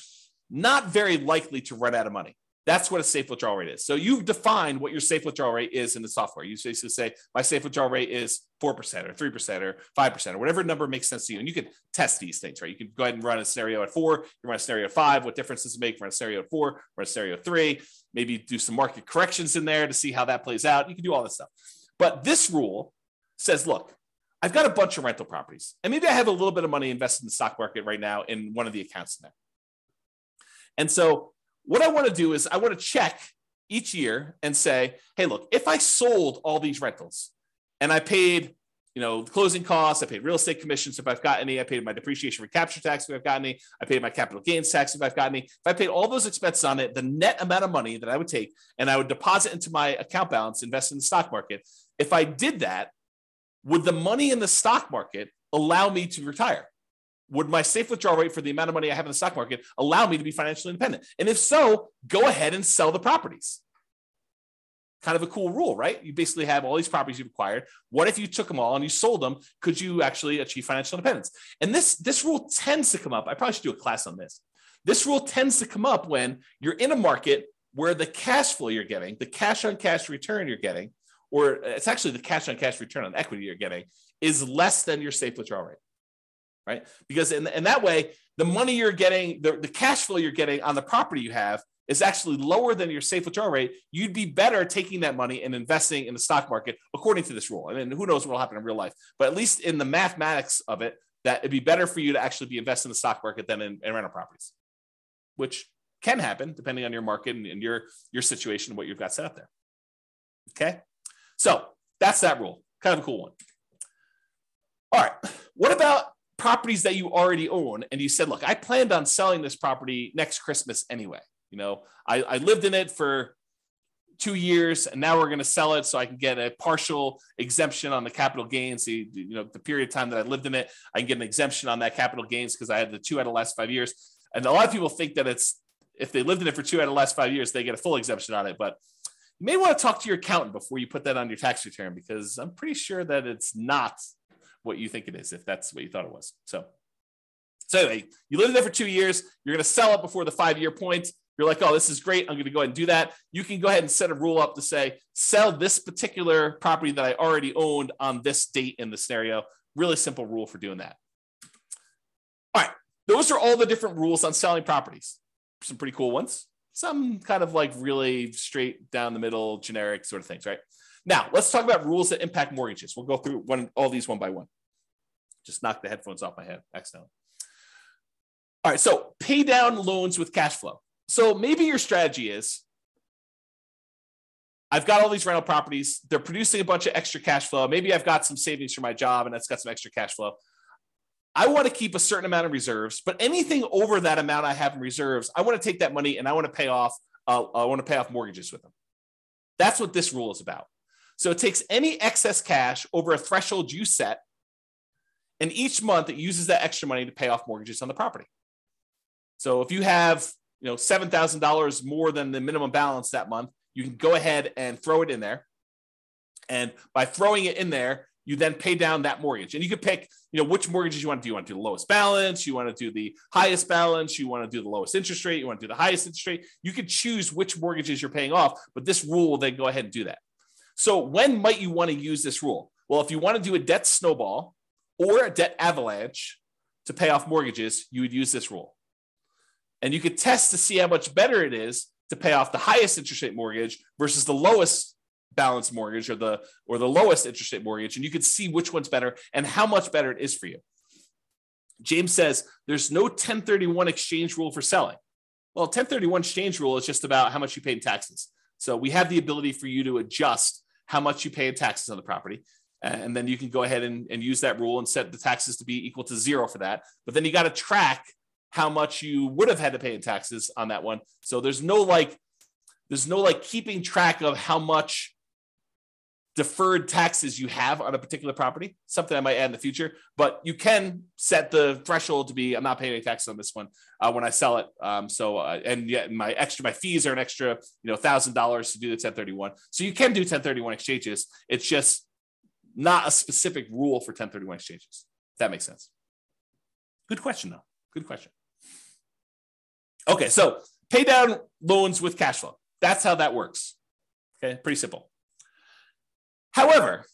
not very likely to run out of money? That's what a safe withdrawal rate is. So you've defined what your safe withdrawal rate is in the software. You basically say my safe withdrawal rate is 4% or 3% or 5% or whatever number makes sense to you. And you can test these things, right? You can go ahead and run a scenario at four, you run a scenario at five. What difference does it make? Run a scenario at four, run a scenario at three, maybe do some market corrections in there to see how that plays out. You can do all this stuff. But this rule says, look, I've got a bunch of rental properties, and maybe I have a little bit of money invested in the stock market right now in one of the accounts in there. And so what I want to do is I want to check each year and say, hey, look, if I sold all these rentals and I paid, you know, closing costs, I paid real estate commissions if I've got any, I paid my depreciation recapture tax if I've got any, I paid my capital gains tax if I've got any. If I paid all those expenses on it, the net amount of money that I would take and I would deposit into my account balance, invest in the stock market. If I did that, would the money in the stock market allow me to retire? Would my safe withdrawal rate for the amount of money I have in the stock market allow me to be financially independent? And if so, go ahead and sell the properties. Kind of a cool rule, right? You basically have all these properties you've acquired. What if you took them all and you sold them? Could you actually achieve financial independence? And this this rule tends to come up. I probably should do a class on this. This rule tends to come up when you're in a market where the cash flow you're getting, the cash on cash return you're getting, or it's actually the cash on cash return on equity you're getting, is less than your safe withdrawal rate right? Because in, in that way, the money you're getting, the, the cash flow you're getting on the property you have is actually lower than your safe withdrawal rate. You'd be better taking that money and investing in the stock market according to this rule. And then who knows what will happen in real life, but at least in the mathematics of it, that it'd be better for you to actually be investing in the stock market than in, in rental properties, which can happen depending on your market and, and your your situation and what you've got set up there. Okay, so that's that rule. Kind of a cool one. All right, what about properties that you already own and you said look i planned on selling this property next christmas anyway you know? I, I lived in it for two years and now we're going to sell it so i can get a partial exemption on the capital gains. The you know the period of time that i lived in it i can get an exemption on that capital gains because i had the two out of the last five years. And a lot of people think that it's if they lived in it for two out of the last five years they get a full exemption on it but you may want to talk to your accountant before you put that on your tax return because i'm pretty sure that it's not what you think it is, if that's what you thought it was. So, so anyway, you live there for two years. You're going to sell it before the five year point. You're like, oh, this is great. I'm going to go ahead and do that. You can go ahead and set a rule up to say, sell this particular property that I already owned on this date in the scenario. Really simple rule for doing that. All right. Those are all the different rules on selling properties. Some pretty cool ones. Some kind of like really straight down the middle, generic sort of things, right? Now, let's talk about rules that impact mortgages. We'll go through one, all these one by one. Just knock the headphones off my head accidentally. All right, so pay down loans with cash flow. So maybe your strategy is I've got all these rental properties. They're producing a bunch of extra cash flow. Maybe I've got some savings for my job and that's got some extra cash flow. I want to keep a certain amount of reserves, but anything over that amount I have in reserves, I want to take that money and I want to pay off. Uh, I want to pay off mortgages with them. That's what this rule is about. So it takes any excess cash over a threshold you set, and each month it uses that extra money to pay off mortgages on the property. So if you have, you know, seven thousand dollars more than the minimum balance that month, you can go ahead and throw it in there. And by throwing it in there, you then pay down that mortgage. And you can pick, you know, which mortgages you want to do. You want to do the lowest balance, you want to do the highest balance, you want to do the lowest interest rate, you want to do the highest interest rate. You can choose which mortgages you're paying off, but this rule will then go ahead and do that. So when might you want to use this rule? Well, if you want to do a debt snowball or a debt avalanche to pay off mortgages, you would use this rule. And you could test to see how much better it is to pay off the highest interest rate mortgage versus the lowest balance mortgage or the or the lowest interest rate mortgage and you could see which one's better and how much better it is for you. James says there's no 1031 exchange rule for selling. Well, 1031 exchange rule is just about how much you pay in taxes. So we have the ability for you to adjust how much you pay in taxes on the property. And then you can go ahead and, and use that rule and set the taxes to be equal to zero for that. But then you got to track how much you would have had to pay in taxes on that one. So there's no like, there's no like keeping track of how much deferred taxes you have on a particular property, something I might add in the future. But you can set the threshold to be I'm not paying any taxes on this one uh, when I sell it. Um, so uh, and yet my extra my fees are an extra you know thousand dollars to do the 1031. So you can do 1031 exchanges. It's just not a specific rule for 1031 exchanges. That makes sense. Good question though. Good question. Okay, so pay down loans with cash flow. That's how that works. Okay, pretty simple. However,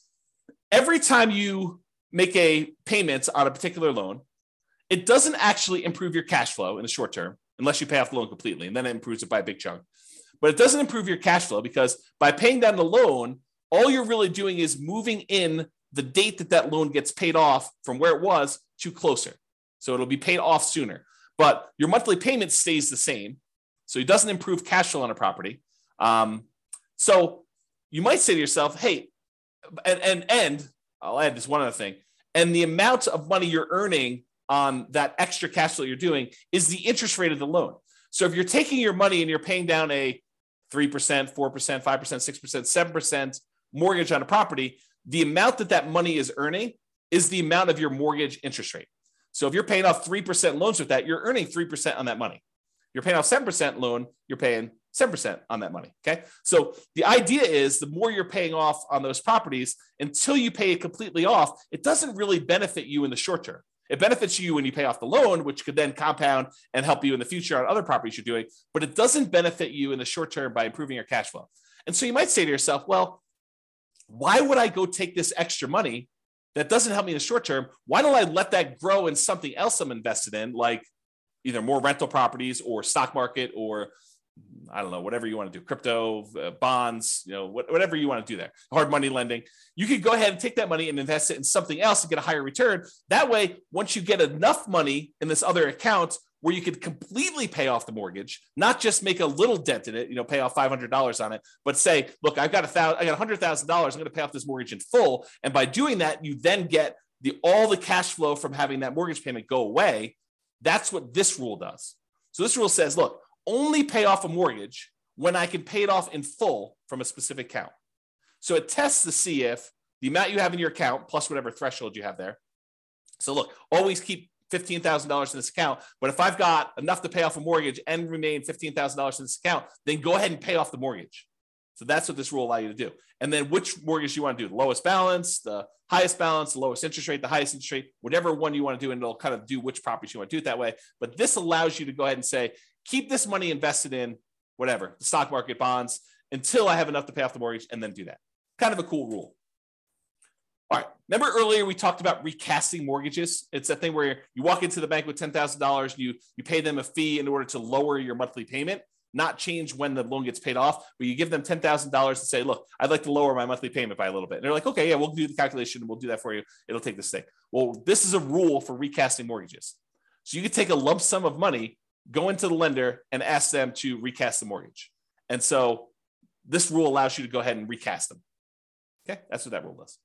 every time you make a payment on a particular loan, it doesn't actually improve your cash flow in the short term unless you pay off the loan completely, and then it improves it by a big chunk. But it doesn't improve your cash flow because by paying down the loan, all you're really doing is moving in the date that that loan gets paid off from where it was to closer. So it'll be paid off sooner. But your monthly payment stays the same. So it doesn't improve cash flow on a property. Um, so you might say to yourself, hey, and and and I'll add this one other thing. And the amount of money you're earning on that extra cash flow you're doing is the interest rate of the loan. So if you're taking your money and you're paying down a 3%, 4%, 5%, 6%, 7% mortgage on a property, the amount that that money is earning is the amount of your mortgage interest rate. So if you're paying off 3% loans with that, you're earning 3% on that money. You're paying off 7% loan, you're paying 7% on that money. Okay. So the idea is the more you're paying off on those properties until you pay it completely off, it doesn't really benefit you in the short term. It benefits you when you pay off the loan, which could then compound and help you in the future on other properties you're doing, but it doesn't benefit you in the short term by improving your cash flow. And so you might say to yourself, well, why would I go take this extra money that doesn't help me in the short term? Why don't I let that grow in something else I'm invested in, like either more rental properties or stock market or I don't know, whatever you want to do, crypto, uh, bonds, you know, whatever you want to do there, hard money lending. You could go ahead and take that money and invest it in something else to get a higher return. That way, once you get enough money in this other account where you could completely pay off the mortgage, not just make a little dent in it, you know, pay off $500 on it, but say, look, I've got a thousand, I got $100,000. I'm going to pay off this mortgage in full. And by doing that, you then get the, all the cash flow from having that mortgage payment go away. That's what this rule does. So this rule says, look, only pay off a mortgage when I can pay it off in full from a specific account. So it tests to see if the amount you have in your account plus whatever threshold you have there. So look, always keep $15,000 in this account. But if I've got enough to pay off a mortgage and remain $15,000 in this account, then go ahead and pay off the mortgage. So that's what this rule allows you to do. And then which mortgage you want to do, the lowest balance, the highest balance, the lowest interest rate, the highest interest rate, whatever one you want to do, and it'll kind of do which properties you want to do it that way. But this allows you to go ahead and say, keep this money invested in whatever, the stock market, bonds, until I have enough to pay off the mortgage and then do that. Kind of a cool rule. All right. Remember earlier we talked about recasting mortgages? It's that thing where you walk into the bank with $10,000, you, you pay them a fee in order to lower your monthly payment, not change when the loan gets paid off, but you give them $10,000 and say, look, I'd like to lower my monthly payment by a little bit. And they're like, okay, yeah, we'll do the calculation and we'll do that for you. It'll take this thing. Well, this is a rule for recasting mortgages. So you could take a lump sum of money go into the lender and ask them to recast the mortgage. And so this rule allows you to go ahead and recast them. Okay, that's what that rule does.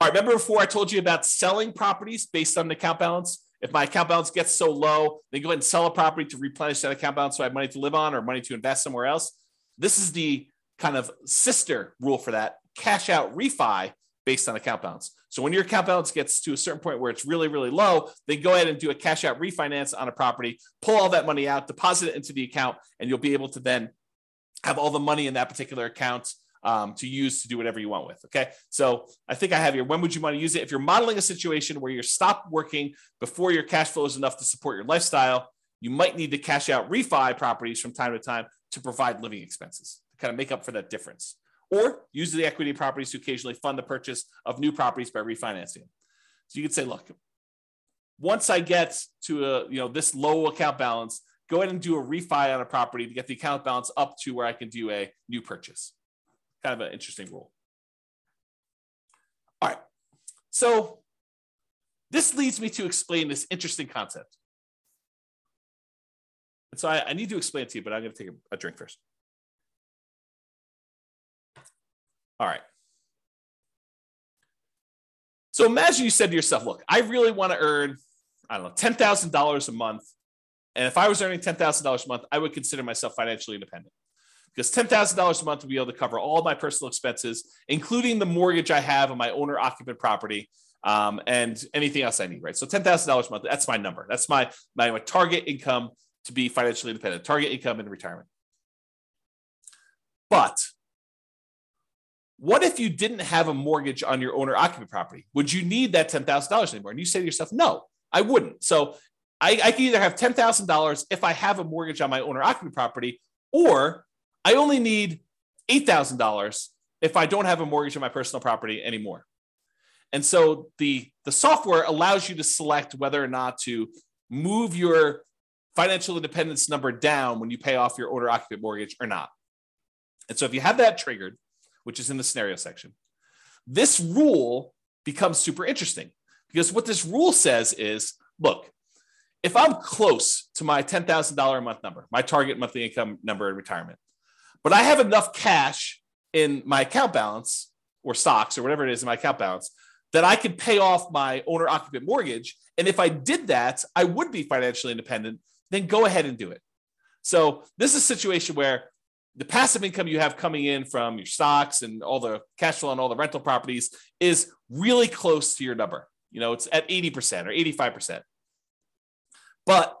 All right, remember before I told you about selling properties based on the account balance? If my account balance gets so low, then go ahead and sell a property to replenish that account balance so I have money to live on or money to invest somewhere else. This is the kind of sister rule for that cash out refi based on account balance. So when your account balance gets to a certain point where it's really, really low, then go ahead and do a cash out refinance on a property, pull all that money out, deposit it into the account, and you'll be able to then have all the money in that particular account um, to use to do whatever you want with. Okay. So I think I have here. When would you want to use it? If you're modeling a situation where you're stopped working before your cash flow is enough to support your lifestyle, you might need to cash out refi properties from time to time to provide living expenses to kind of make up for that difference. Or use the equity properties to occasionally fund the purchase of new properties by refinancing. So you could say, look, once I get to a you know this low account balance, go ahead and do a refi on a property to get the account balance up to where I can do a new purchase. Kind of an interesting rule. All right. So this leads me to explain this interesting concept. And so I, I need to explain to you, but I'm going to take a, a drink first. All right. So imagine you said to yourself, look, I really want to earn, I don't know, $10,000 a month. And if I was earning $10,000 a month, I would consider myself financially independent because $10,000 a month would be able to cover all my personal expenses, including the mortgage I have on my owner occupant property um, and anything else I need, right? So $10,000 a month, that's my number. That's my, my, my target income to be financially independent, target income in retirement. But what if you didn't have a mortgage on your owner occupant property? Would you need that $10,000 anymore? And you say to yourself, no, I wouldn't. So I, I can either have $10,000 if I have a mortgage on my owner occupant property, or I only need $8,000 if I don't have a mortgage on my personal property anymore. And so the, the software allows you to select whether or not to move your financial independence number down when you pay off your owner occupant mortgage or not. And so if you have that triggered, which is in the scenario section, this rule becomes super interesting because what this rule says is look, if I'm close to my $10,000 a month number, my target monthly income number in retirement, but I have enough cash in my account balance or stocks or whatever it is in my account balance that I could pay off my owner occupant mortgage. And if I did that, I would be financially independent then go ahead and do it. So this is a situation where the passive income you have coming in from your stocks and all the cash flow and all the rental properties is really close to your number. You know, it's at 80% or 85%. But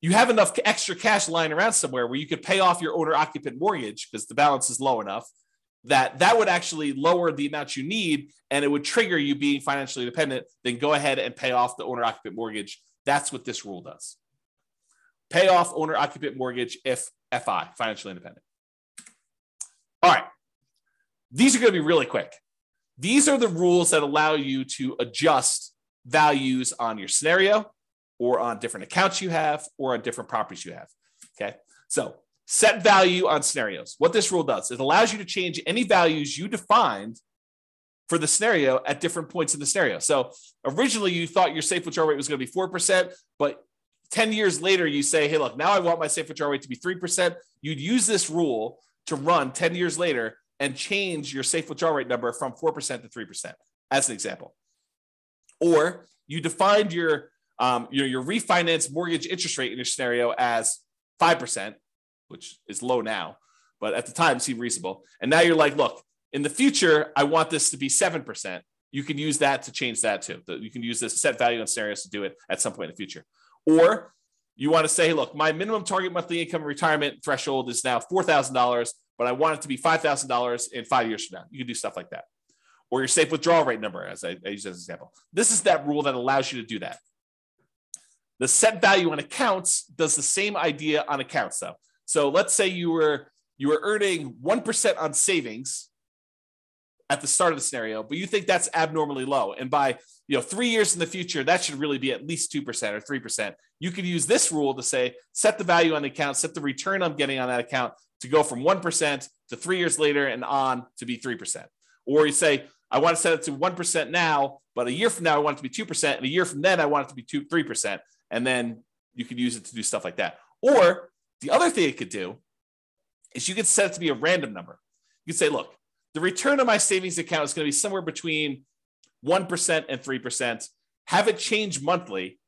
you have enough extra cash lying around somewhere where you could pay off your owner occupant mortgage because the balance is low enough that that would actually lower the amount you need and it would trigger you being financially independent then go ahead and pay off the owner occupant mortgage that's what this rule does pay off owner occupant mortgage if FI, financially independent. All right. These are going to be really quick. These are the rules that allow you to adjust values on your scenario or on different accounts you have or on different properties you have. Okay. So set value on scenarios. What this rule does, it allows you to change any values you defined for the scenario at different points in the scenario. So originally you thought your safe withdrawal rate was going to be 4%, but 10 years later, you say, hey, look, now I want my safe withdrawal rate to be 3%. You'd use this rule to run 10 years later and change your safe withdrawal rate number from 4% to 3%, as an example. Or you defined your, um, your, your refinance mortgage interest rate in your scenario as 5%, which is low now, but at the time seemed reasonable. And now you're like, look, in the future, I want this to be 7%. You can use that to change that too. You can use this set value on scenarios to do it at some point in the future. Or you want to say, look, my minimum target monthly income retirement threshold is now $4,000, but I want it to be $5,000 in five years from now. You can do stuff like that. Or your safe withdrawal rate number, as I, I use as an example. This is that rule that allows you to do that. The set value on accounts does the same idea on accounts, though. So let's say you were you were earning 1% on savings at the start of the scenario, but you think that's abnormally low. And by you know three years in the future, that should really be at least two percent or three percent. You could use this rule to say set the value on the account, set the return I'm getting on that account to go from one percent to three years later and on to be three percent. Or you say I want to set it to one percent now, but a year from now I want it to be two percent, and a year from then I want it to be two three percent, and then you could use it to do stuff like that. Or the other thing it could do is you could set it to be a random number. You could say, look, the return on my savings account is going to be somewhere between 1% and 3%. Have it change monthly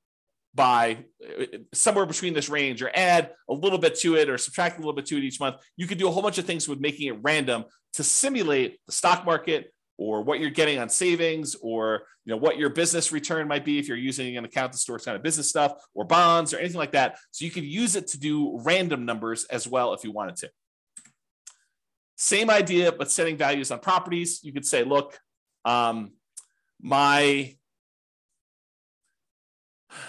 by uh, somewhere between this range or add a little bit to it or subtract a little bit to it each month. You could do a whole bunch of things with making it random to simulate the stock market or what you're getting on savings or you know what your business return might be if you're using an account to store kind of business stuff or bonds or anything like that. So you could use it to do random numbers as well if you wanted to. Same idea, but setting values on properties. You could say, look, um, my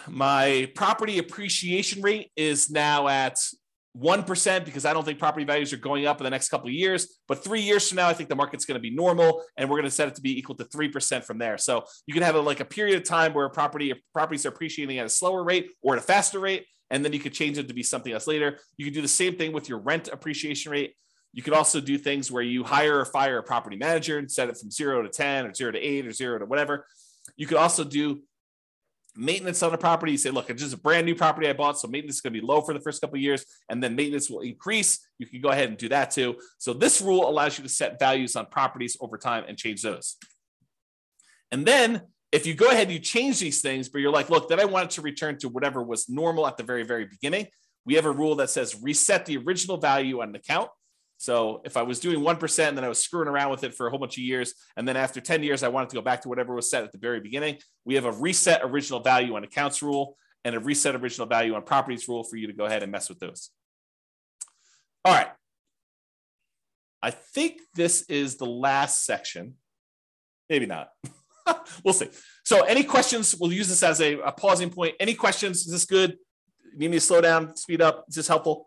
my property appreciation rate is now at 1% because I don't think property values are going up in the next couple of years. But three years from now, I think the market's going to be normal and we're going to set it to be equal to 3% from there. So you can have a, like a period of time where property properties are appreciating at a slower rate or at a faster rate. And then you could change it to be something else later. You can do the same thing with your rent appreciation rate. You could also do things where you hire or fire a property manager and set it from zero to 10 or zero to eight or zero to whatever. You could also do maintenance on a property. You say, look, it's just a brand new property I bought, so maintenance is going to be low for the first couple years, and then maintenance will increase. You can go ahead and do that too. So this rule allows you to set values on properties over time and change those. And then if you go ahead and you change these things, but you're like, look, then I want it to return to whatever was normal at the very, very beginning. We have a rule that says reset the original value on an account. So if I was doing 1% and then I was screwing around with it for a whole bunch of years, and then after 10 years, I wanted to go back to whatever was set at the very beginning, we have a reset original value on accounts rule and a reset original value on properties rule for you to go ahead and mess with those. All right. I think this is the last section. Maybe not. we'll see. So, any questions? We'll use this as a, a pausing point. Any questions? Is this good? need me to slow down, speed up? Is this helpful?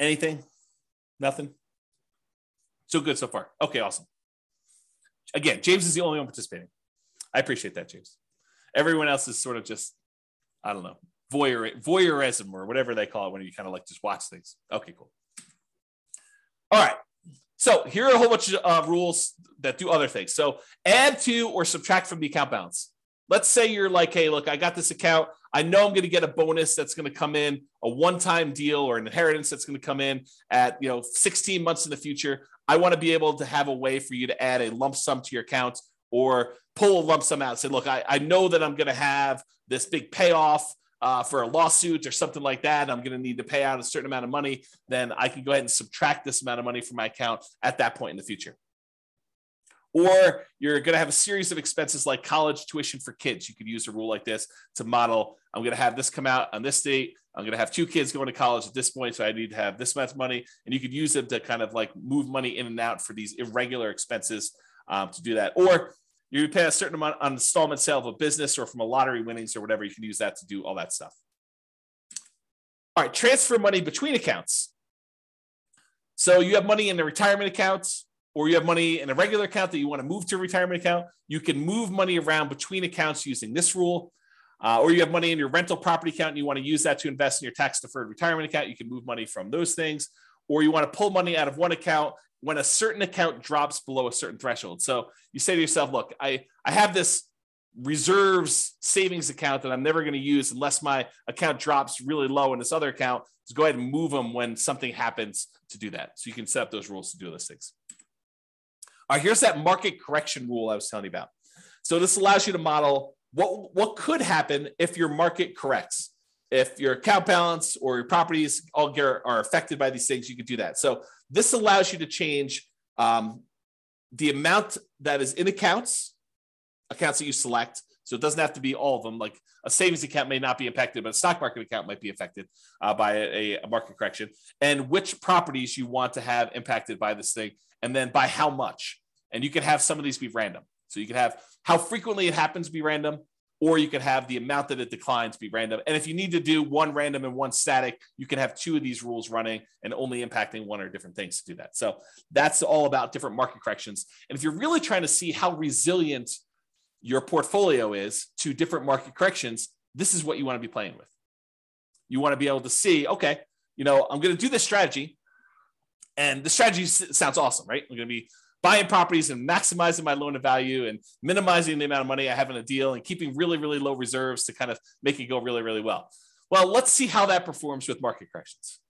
Anything? Nothing? So good so far. Okay, awesome. Again, James is the only one participating. I appreciate that, James. Everyone else is sort of just, I don't know, voyeur, voyeurism or whatever they call it when you kind of like just watch things. Okay, cool. All right. So here are a whole bunch of uh, rules that do other things. So add to or subtract from the account balance. Let's say you're like, hey, look, I got this account. I know I'm going to get a bonus that's going to come in, a one-time deal or an inheritance that's going to come in at you know 16 months in the future. I want to be able to have a way for you to add a lump sum to your account or pull a lump sum out. Say, look, I, I know that I'm going to have this big payoff uh, for a lawsuit or something like that. I'm going to need to pay out a certain amount of money. Then I can go ahead and subtract this amount of money from my account at that point in the future or you're going to have a series of expenses like college tuition for kids. You could use a rule like this to model. I'm going to have this come out on this date. I'm going to have two kids going to college at this point, so I need to have this much money, and you could use them to kind of like move money in and out for these irregular expenses um, to do that. Or you pay a certain amount on installment sale of a business or from a lottery winnings or whatever. You can use that to do all that stuff. All right, transfer money between accounts. So you have money in the retirement accounts or you have money in a regular account that you want to move to a retirement account, you can move money around between accounts using this rule. Uh, or you have money in your rental property account and you want to use that to invest in your tax deferred retirement account, you can move money from those things. Or you want to pull money out of one account when a certain account drops below a certain threshold. So you say to yourself, look, I, I have this reserves savings account that I'm never going to use unless my account drops really low in this other account. So go ahead and move them when something happens to do that. So you can set up those rules to do those things. All right, here's that market correction rule I was telling you about. So this allows you to model what, what could happen if your market corrects. If your account balance or your properties all are affected by these things, you could do that. So this allows you to change um, the amount that is in accounts, accounts that you select. So it doesn't have to be all of them. Like a savings account may not be impacted, but a stock market account might be affected uh, by a, a market correction. And which properties you want to have impacted by this thing, and then by how much. And you can have some of these be random. So you can have how frequently it happens be random, or you can have the amount that it declines be random. And if you need to do one random and one static, you can have two of these rules running and only impacting one or different things to do that. So that's all about different market corrections. And if you're really trying to see how resilient your portfolio is to different market corrections, this is what you want to be playing with. You want to be able to see, okay, you know, I'm going to do this strategy. And the strategy sounds awesome, right? I'm going to be buying properties and maximizing my loan to value and minimizing the amount of money I have in a deal and keeping really, really low reserves to kind of make it go really, really well. Well, let's see how that performs with market corrections.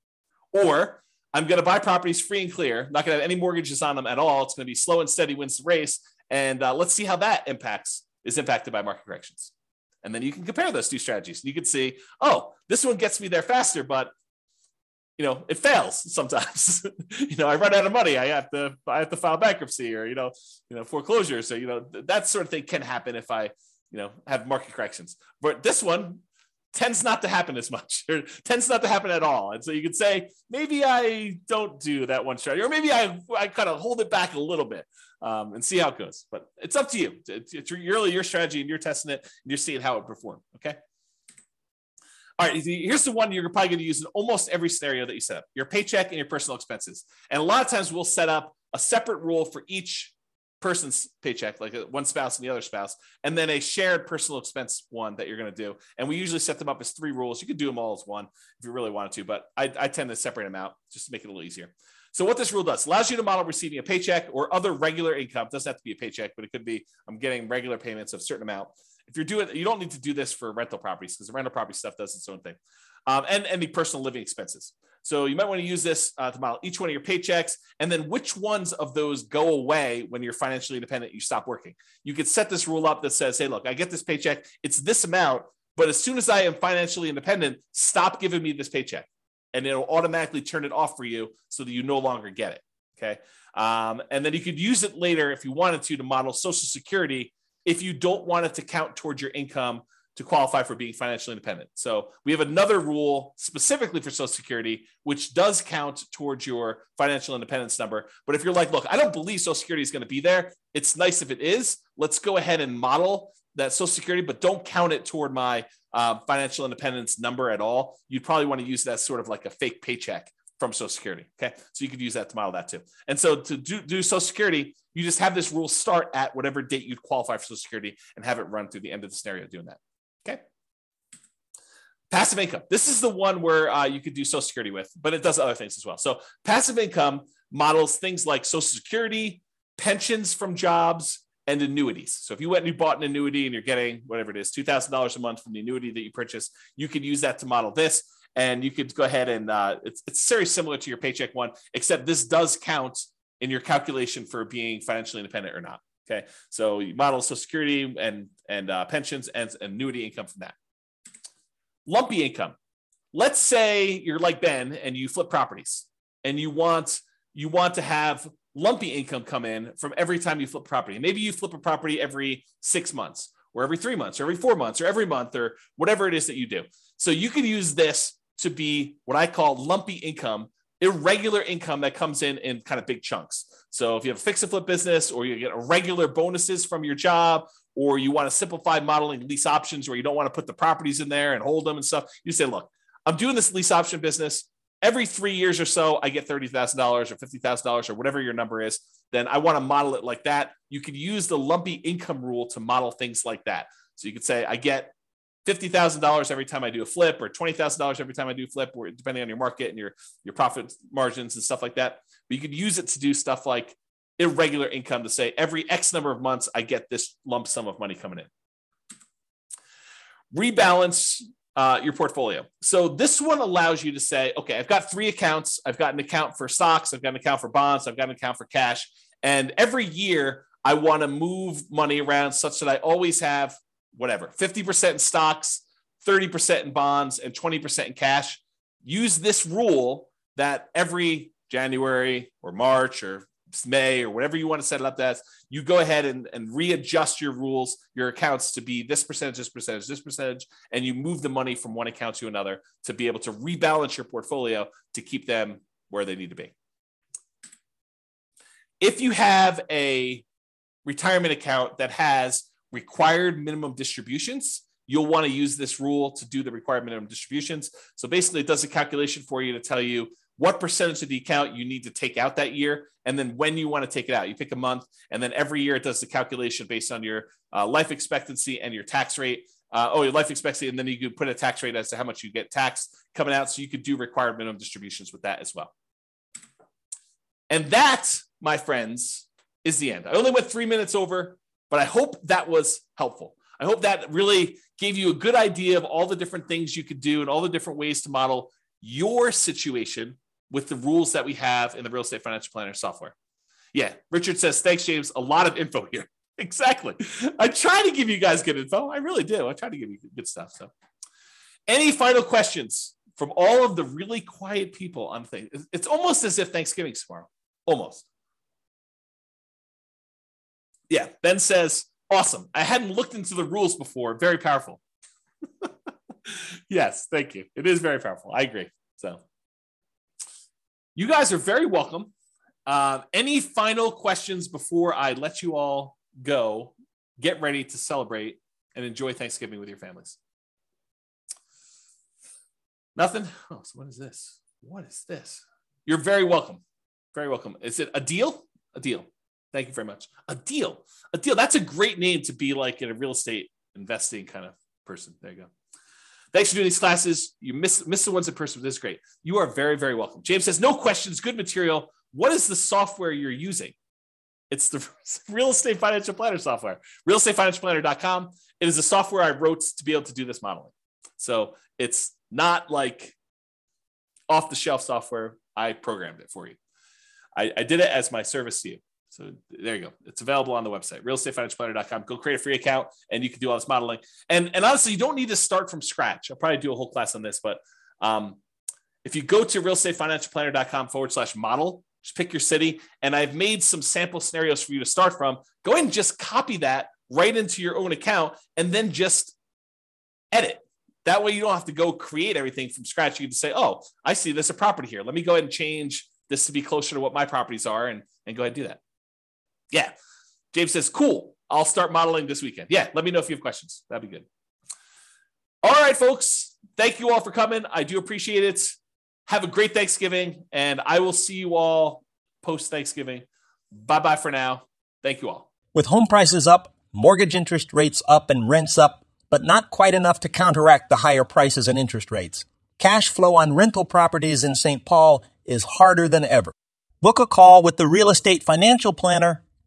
Or I'm going to buy properties free and clear, not going to have any mortgages on them at all. It's going to be slow and steady wins the race. And uh, let's see how that impacts is impacted by market corrections. And then you can compare those two strategies. And you can see, oh, this one gets me there faster, but you know it fails sometimes you know i run out of money i have to i have to file bankruptcy or you know you know foreclosure so you know th- that sort of thing can happen if i you know have market corrections but this one tends not to happen as much or tends not to happen at all. And so you could say, maybe I don't do that one strategy, or maybe I, I kind of hold it back a little bit um, and see how it goes. But it's up to you. It's, really your strategy and you're testing it and you're seeing how it performs. Okay. All right, here's the one you're probably going to use in almost every scenario that you set up your paycheck and your personal expenses. And a lot of times we'll set up a separate rule for each person's paycheck, like one spouse and the other spouse, and then a shared personal expense one that you're going to do. And we usually set them up as three rules. You could do them all as one if you really wanted to, but I, I tend to separate them out just to make it a little easier. So what this rule does allows you to model receiving a paycheck or other regular income. It doesn't have to be a paycheck, but it could be I'm getting regular payments of a certain amount. If you're doing, you don't need to do this for rental properties because the rental property stuff does its own thing, um, and the personal living expenses. So you might want to use this uh, to model each one of your paychecks and then which ones of those go away when you're financially independent, you stop working. You could set this rule up that says, hey, look, I get this paycheck, it's this amount, but as soon as I am financially independent, stop giving me this paycheck. And it'll automatically turn it off for you so that you no longer get it. Okay. Um, and then you could use it later if you wanted to to model Social Security if you don't want it to count towards your income to qualify for being financially independent. So we have another rule specifically for Social Security, which does count towards your financial independence number. But if you're like, look, I don't believe Social Security is going to be there, it's nice if it is. Let's go ahead and model that Social Security, but don't count it toward my uh, financial independence number at all. You'd probably want to use that sort of like a fake paycheck from Social Security. Okay. So you could use that to model that too. And so to do, do Social Security, you just have this rule start at whatever date you'd qualify for Social Security and have it run through the end of the scenario doing that. Okay. Passive income. This is the one where uh, you could do Social Security with, but it does other things as well. So passive income models things like Social Security, pensions from jobs, and annuities. So if you went and you bought an annuity and you're getting whatever it is, $2,000 a month from the annuity that you purchase, you could use that to model this. And you could go ahead and uh, it's, it's very similar to your paycheck one, except this does count in your calculation for being financially independent or not. Okay, so you model Social Security and and uh, pensions and annuity income from that. Lumpy income. Let's say you're like Ben and you flip properties and you want you want to have lumpy income come in from every time you flip property. Maybe you flip a property every six months or every three months or every four months or every month or whatever it is that you do. So you could use this to be what I call lumpy income irregular income that comes in in kind of big chunks. So if you have a fix and flip business or you get regular bonuses from your job or you want to simplify modeling lease options where you don't want to put the properties in there and hold them and stuff, you say, look, I'm doing this lease option business. Every three years or so, I get $30,000 or $50,000 or whatever your number is. Then I want to model it like that. You could use the lumpy income rule to model things like that. So you could say, I get $50,000 every time I do a flip or $20,000 every time I do a flip, or depending on your market and your, your profit margins and stuff like that. But you could use it to do stuff like irregular income to say every X number of months, I get this lump sum of money coming in. Rebalance uh, your portfolio. So this one allows you to say, okay, I've got three accounts. I've got an account for stocks, I've got an account for bonds, I've got an account for cash. And every year I want to move money around such that I always have whatever 50% in stocks 30% in bonds and 20% in cash. Use this rule that every january or march or may or whatever you want to set it up as you go ahead and, and readjust your rules your accounts to be this percentage this percentage this percentage and you move the money from one account to another to be able to rebalance your portfolio to keep them where they need to be. If you have a retirement account that has required minimum distributions, you'll want to use this rule to do the required minimum distributions. So basically, it does a calculation for you to tell you what percentage of the account you need to take out that year, and then when you want to take it out. You pick a month, and then every year it does the calculation based on your uh, life expectancy and your tax rate. Uh, oh, your life expectancy, and then you could put a tax rate as to how much you get taxed coming out. So you could do required minimum distributions with that as well. And that, my friends, is the end. I only went three minutes over. But I hope that was helpful. I hope that really gave you a good idea of all the different things you could do and all the different ways to model your situation with the rules that we have in the real estate financial planner software. Yeah, Richard says, thanks, James. A lot of info here. exactly. I try to give you guys good info. I really do. I try to give you good stuff. So, any final questions from all of the really quiet people on things? It's almost as if Thanksgiving's tomorrow. Almost. Yeah, Ben says, awesome. I hadn't looked into the rules before. Very powerful. yes, thank you. It is very powerful. I agree. So, you guys are very welcome. Uh, any final questions before I let you all go? Get ready to celebrate and enjoy Thanksgiving with your families. Nothing? Oh, so what is this? What is this? You're very welcome. Very welcome. Is it a deal? A deal. Thank you very much. A deal. A deal. That's a great name to be like in a real estate investing kind of person. There you go. Thanks for doing these classes. You miss, miss the ones in person, but this is great. You are very, very welcome. James says, no questions, good material. What is the software you're using? It's the real estate financial planner software, realestatefinancialplanner.com. It is a software I wrote to be able to do this modeling. So it's not like off the shelf software. I programmed it for you. I, I did it as my service to you. So there you go. It's available on the website, realestatefinancialplanner.com. Go create a free account and you can do all this modeling. And, and honestly, you don't need to start from scratch. I'll probably do a whole class on this, but um, if you go to realestatefinancialplanner.com forward slash model, just pick your city. And I've made some sample scenarios for you to start from. Go ahead and just copy that right into your own account and then just edit. That way you don't have to go create everything from scratch. You can say, oh, I see this a property here. Let me go ahead and change this to be closer to what my properties are and, and go ahead and do that. Yeah. James says, cool. I'll start modeling this weekend. Yeah. Let me know if you have questions. That'd be good. All right, folks. Thank you all for coming. I do appreciate it. Have a great Thanksgiving, and I will see you all post Thanksgiving. Bye bye for now. Thank you all. With home prices up, mortgage interest rates up, and rents up, but not quite enough to counteract the higher prices and interest rates. Cash flow on rental properties in St. Paul is harder than ever. Book a call with the Real Estate Financial Planner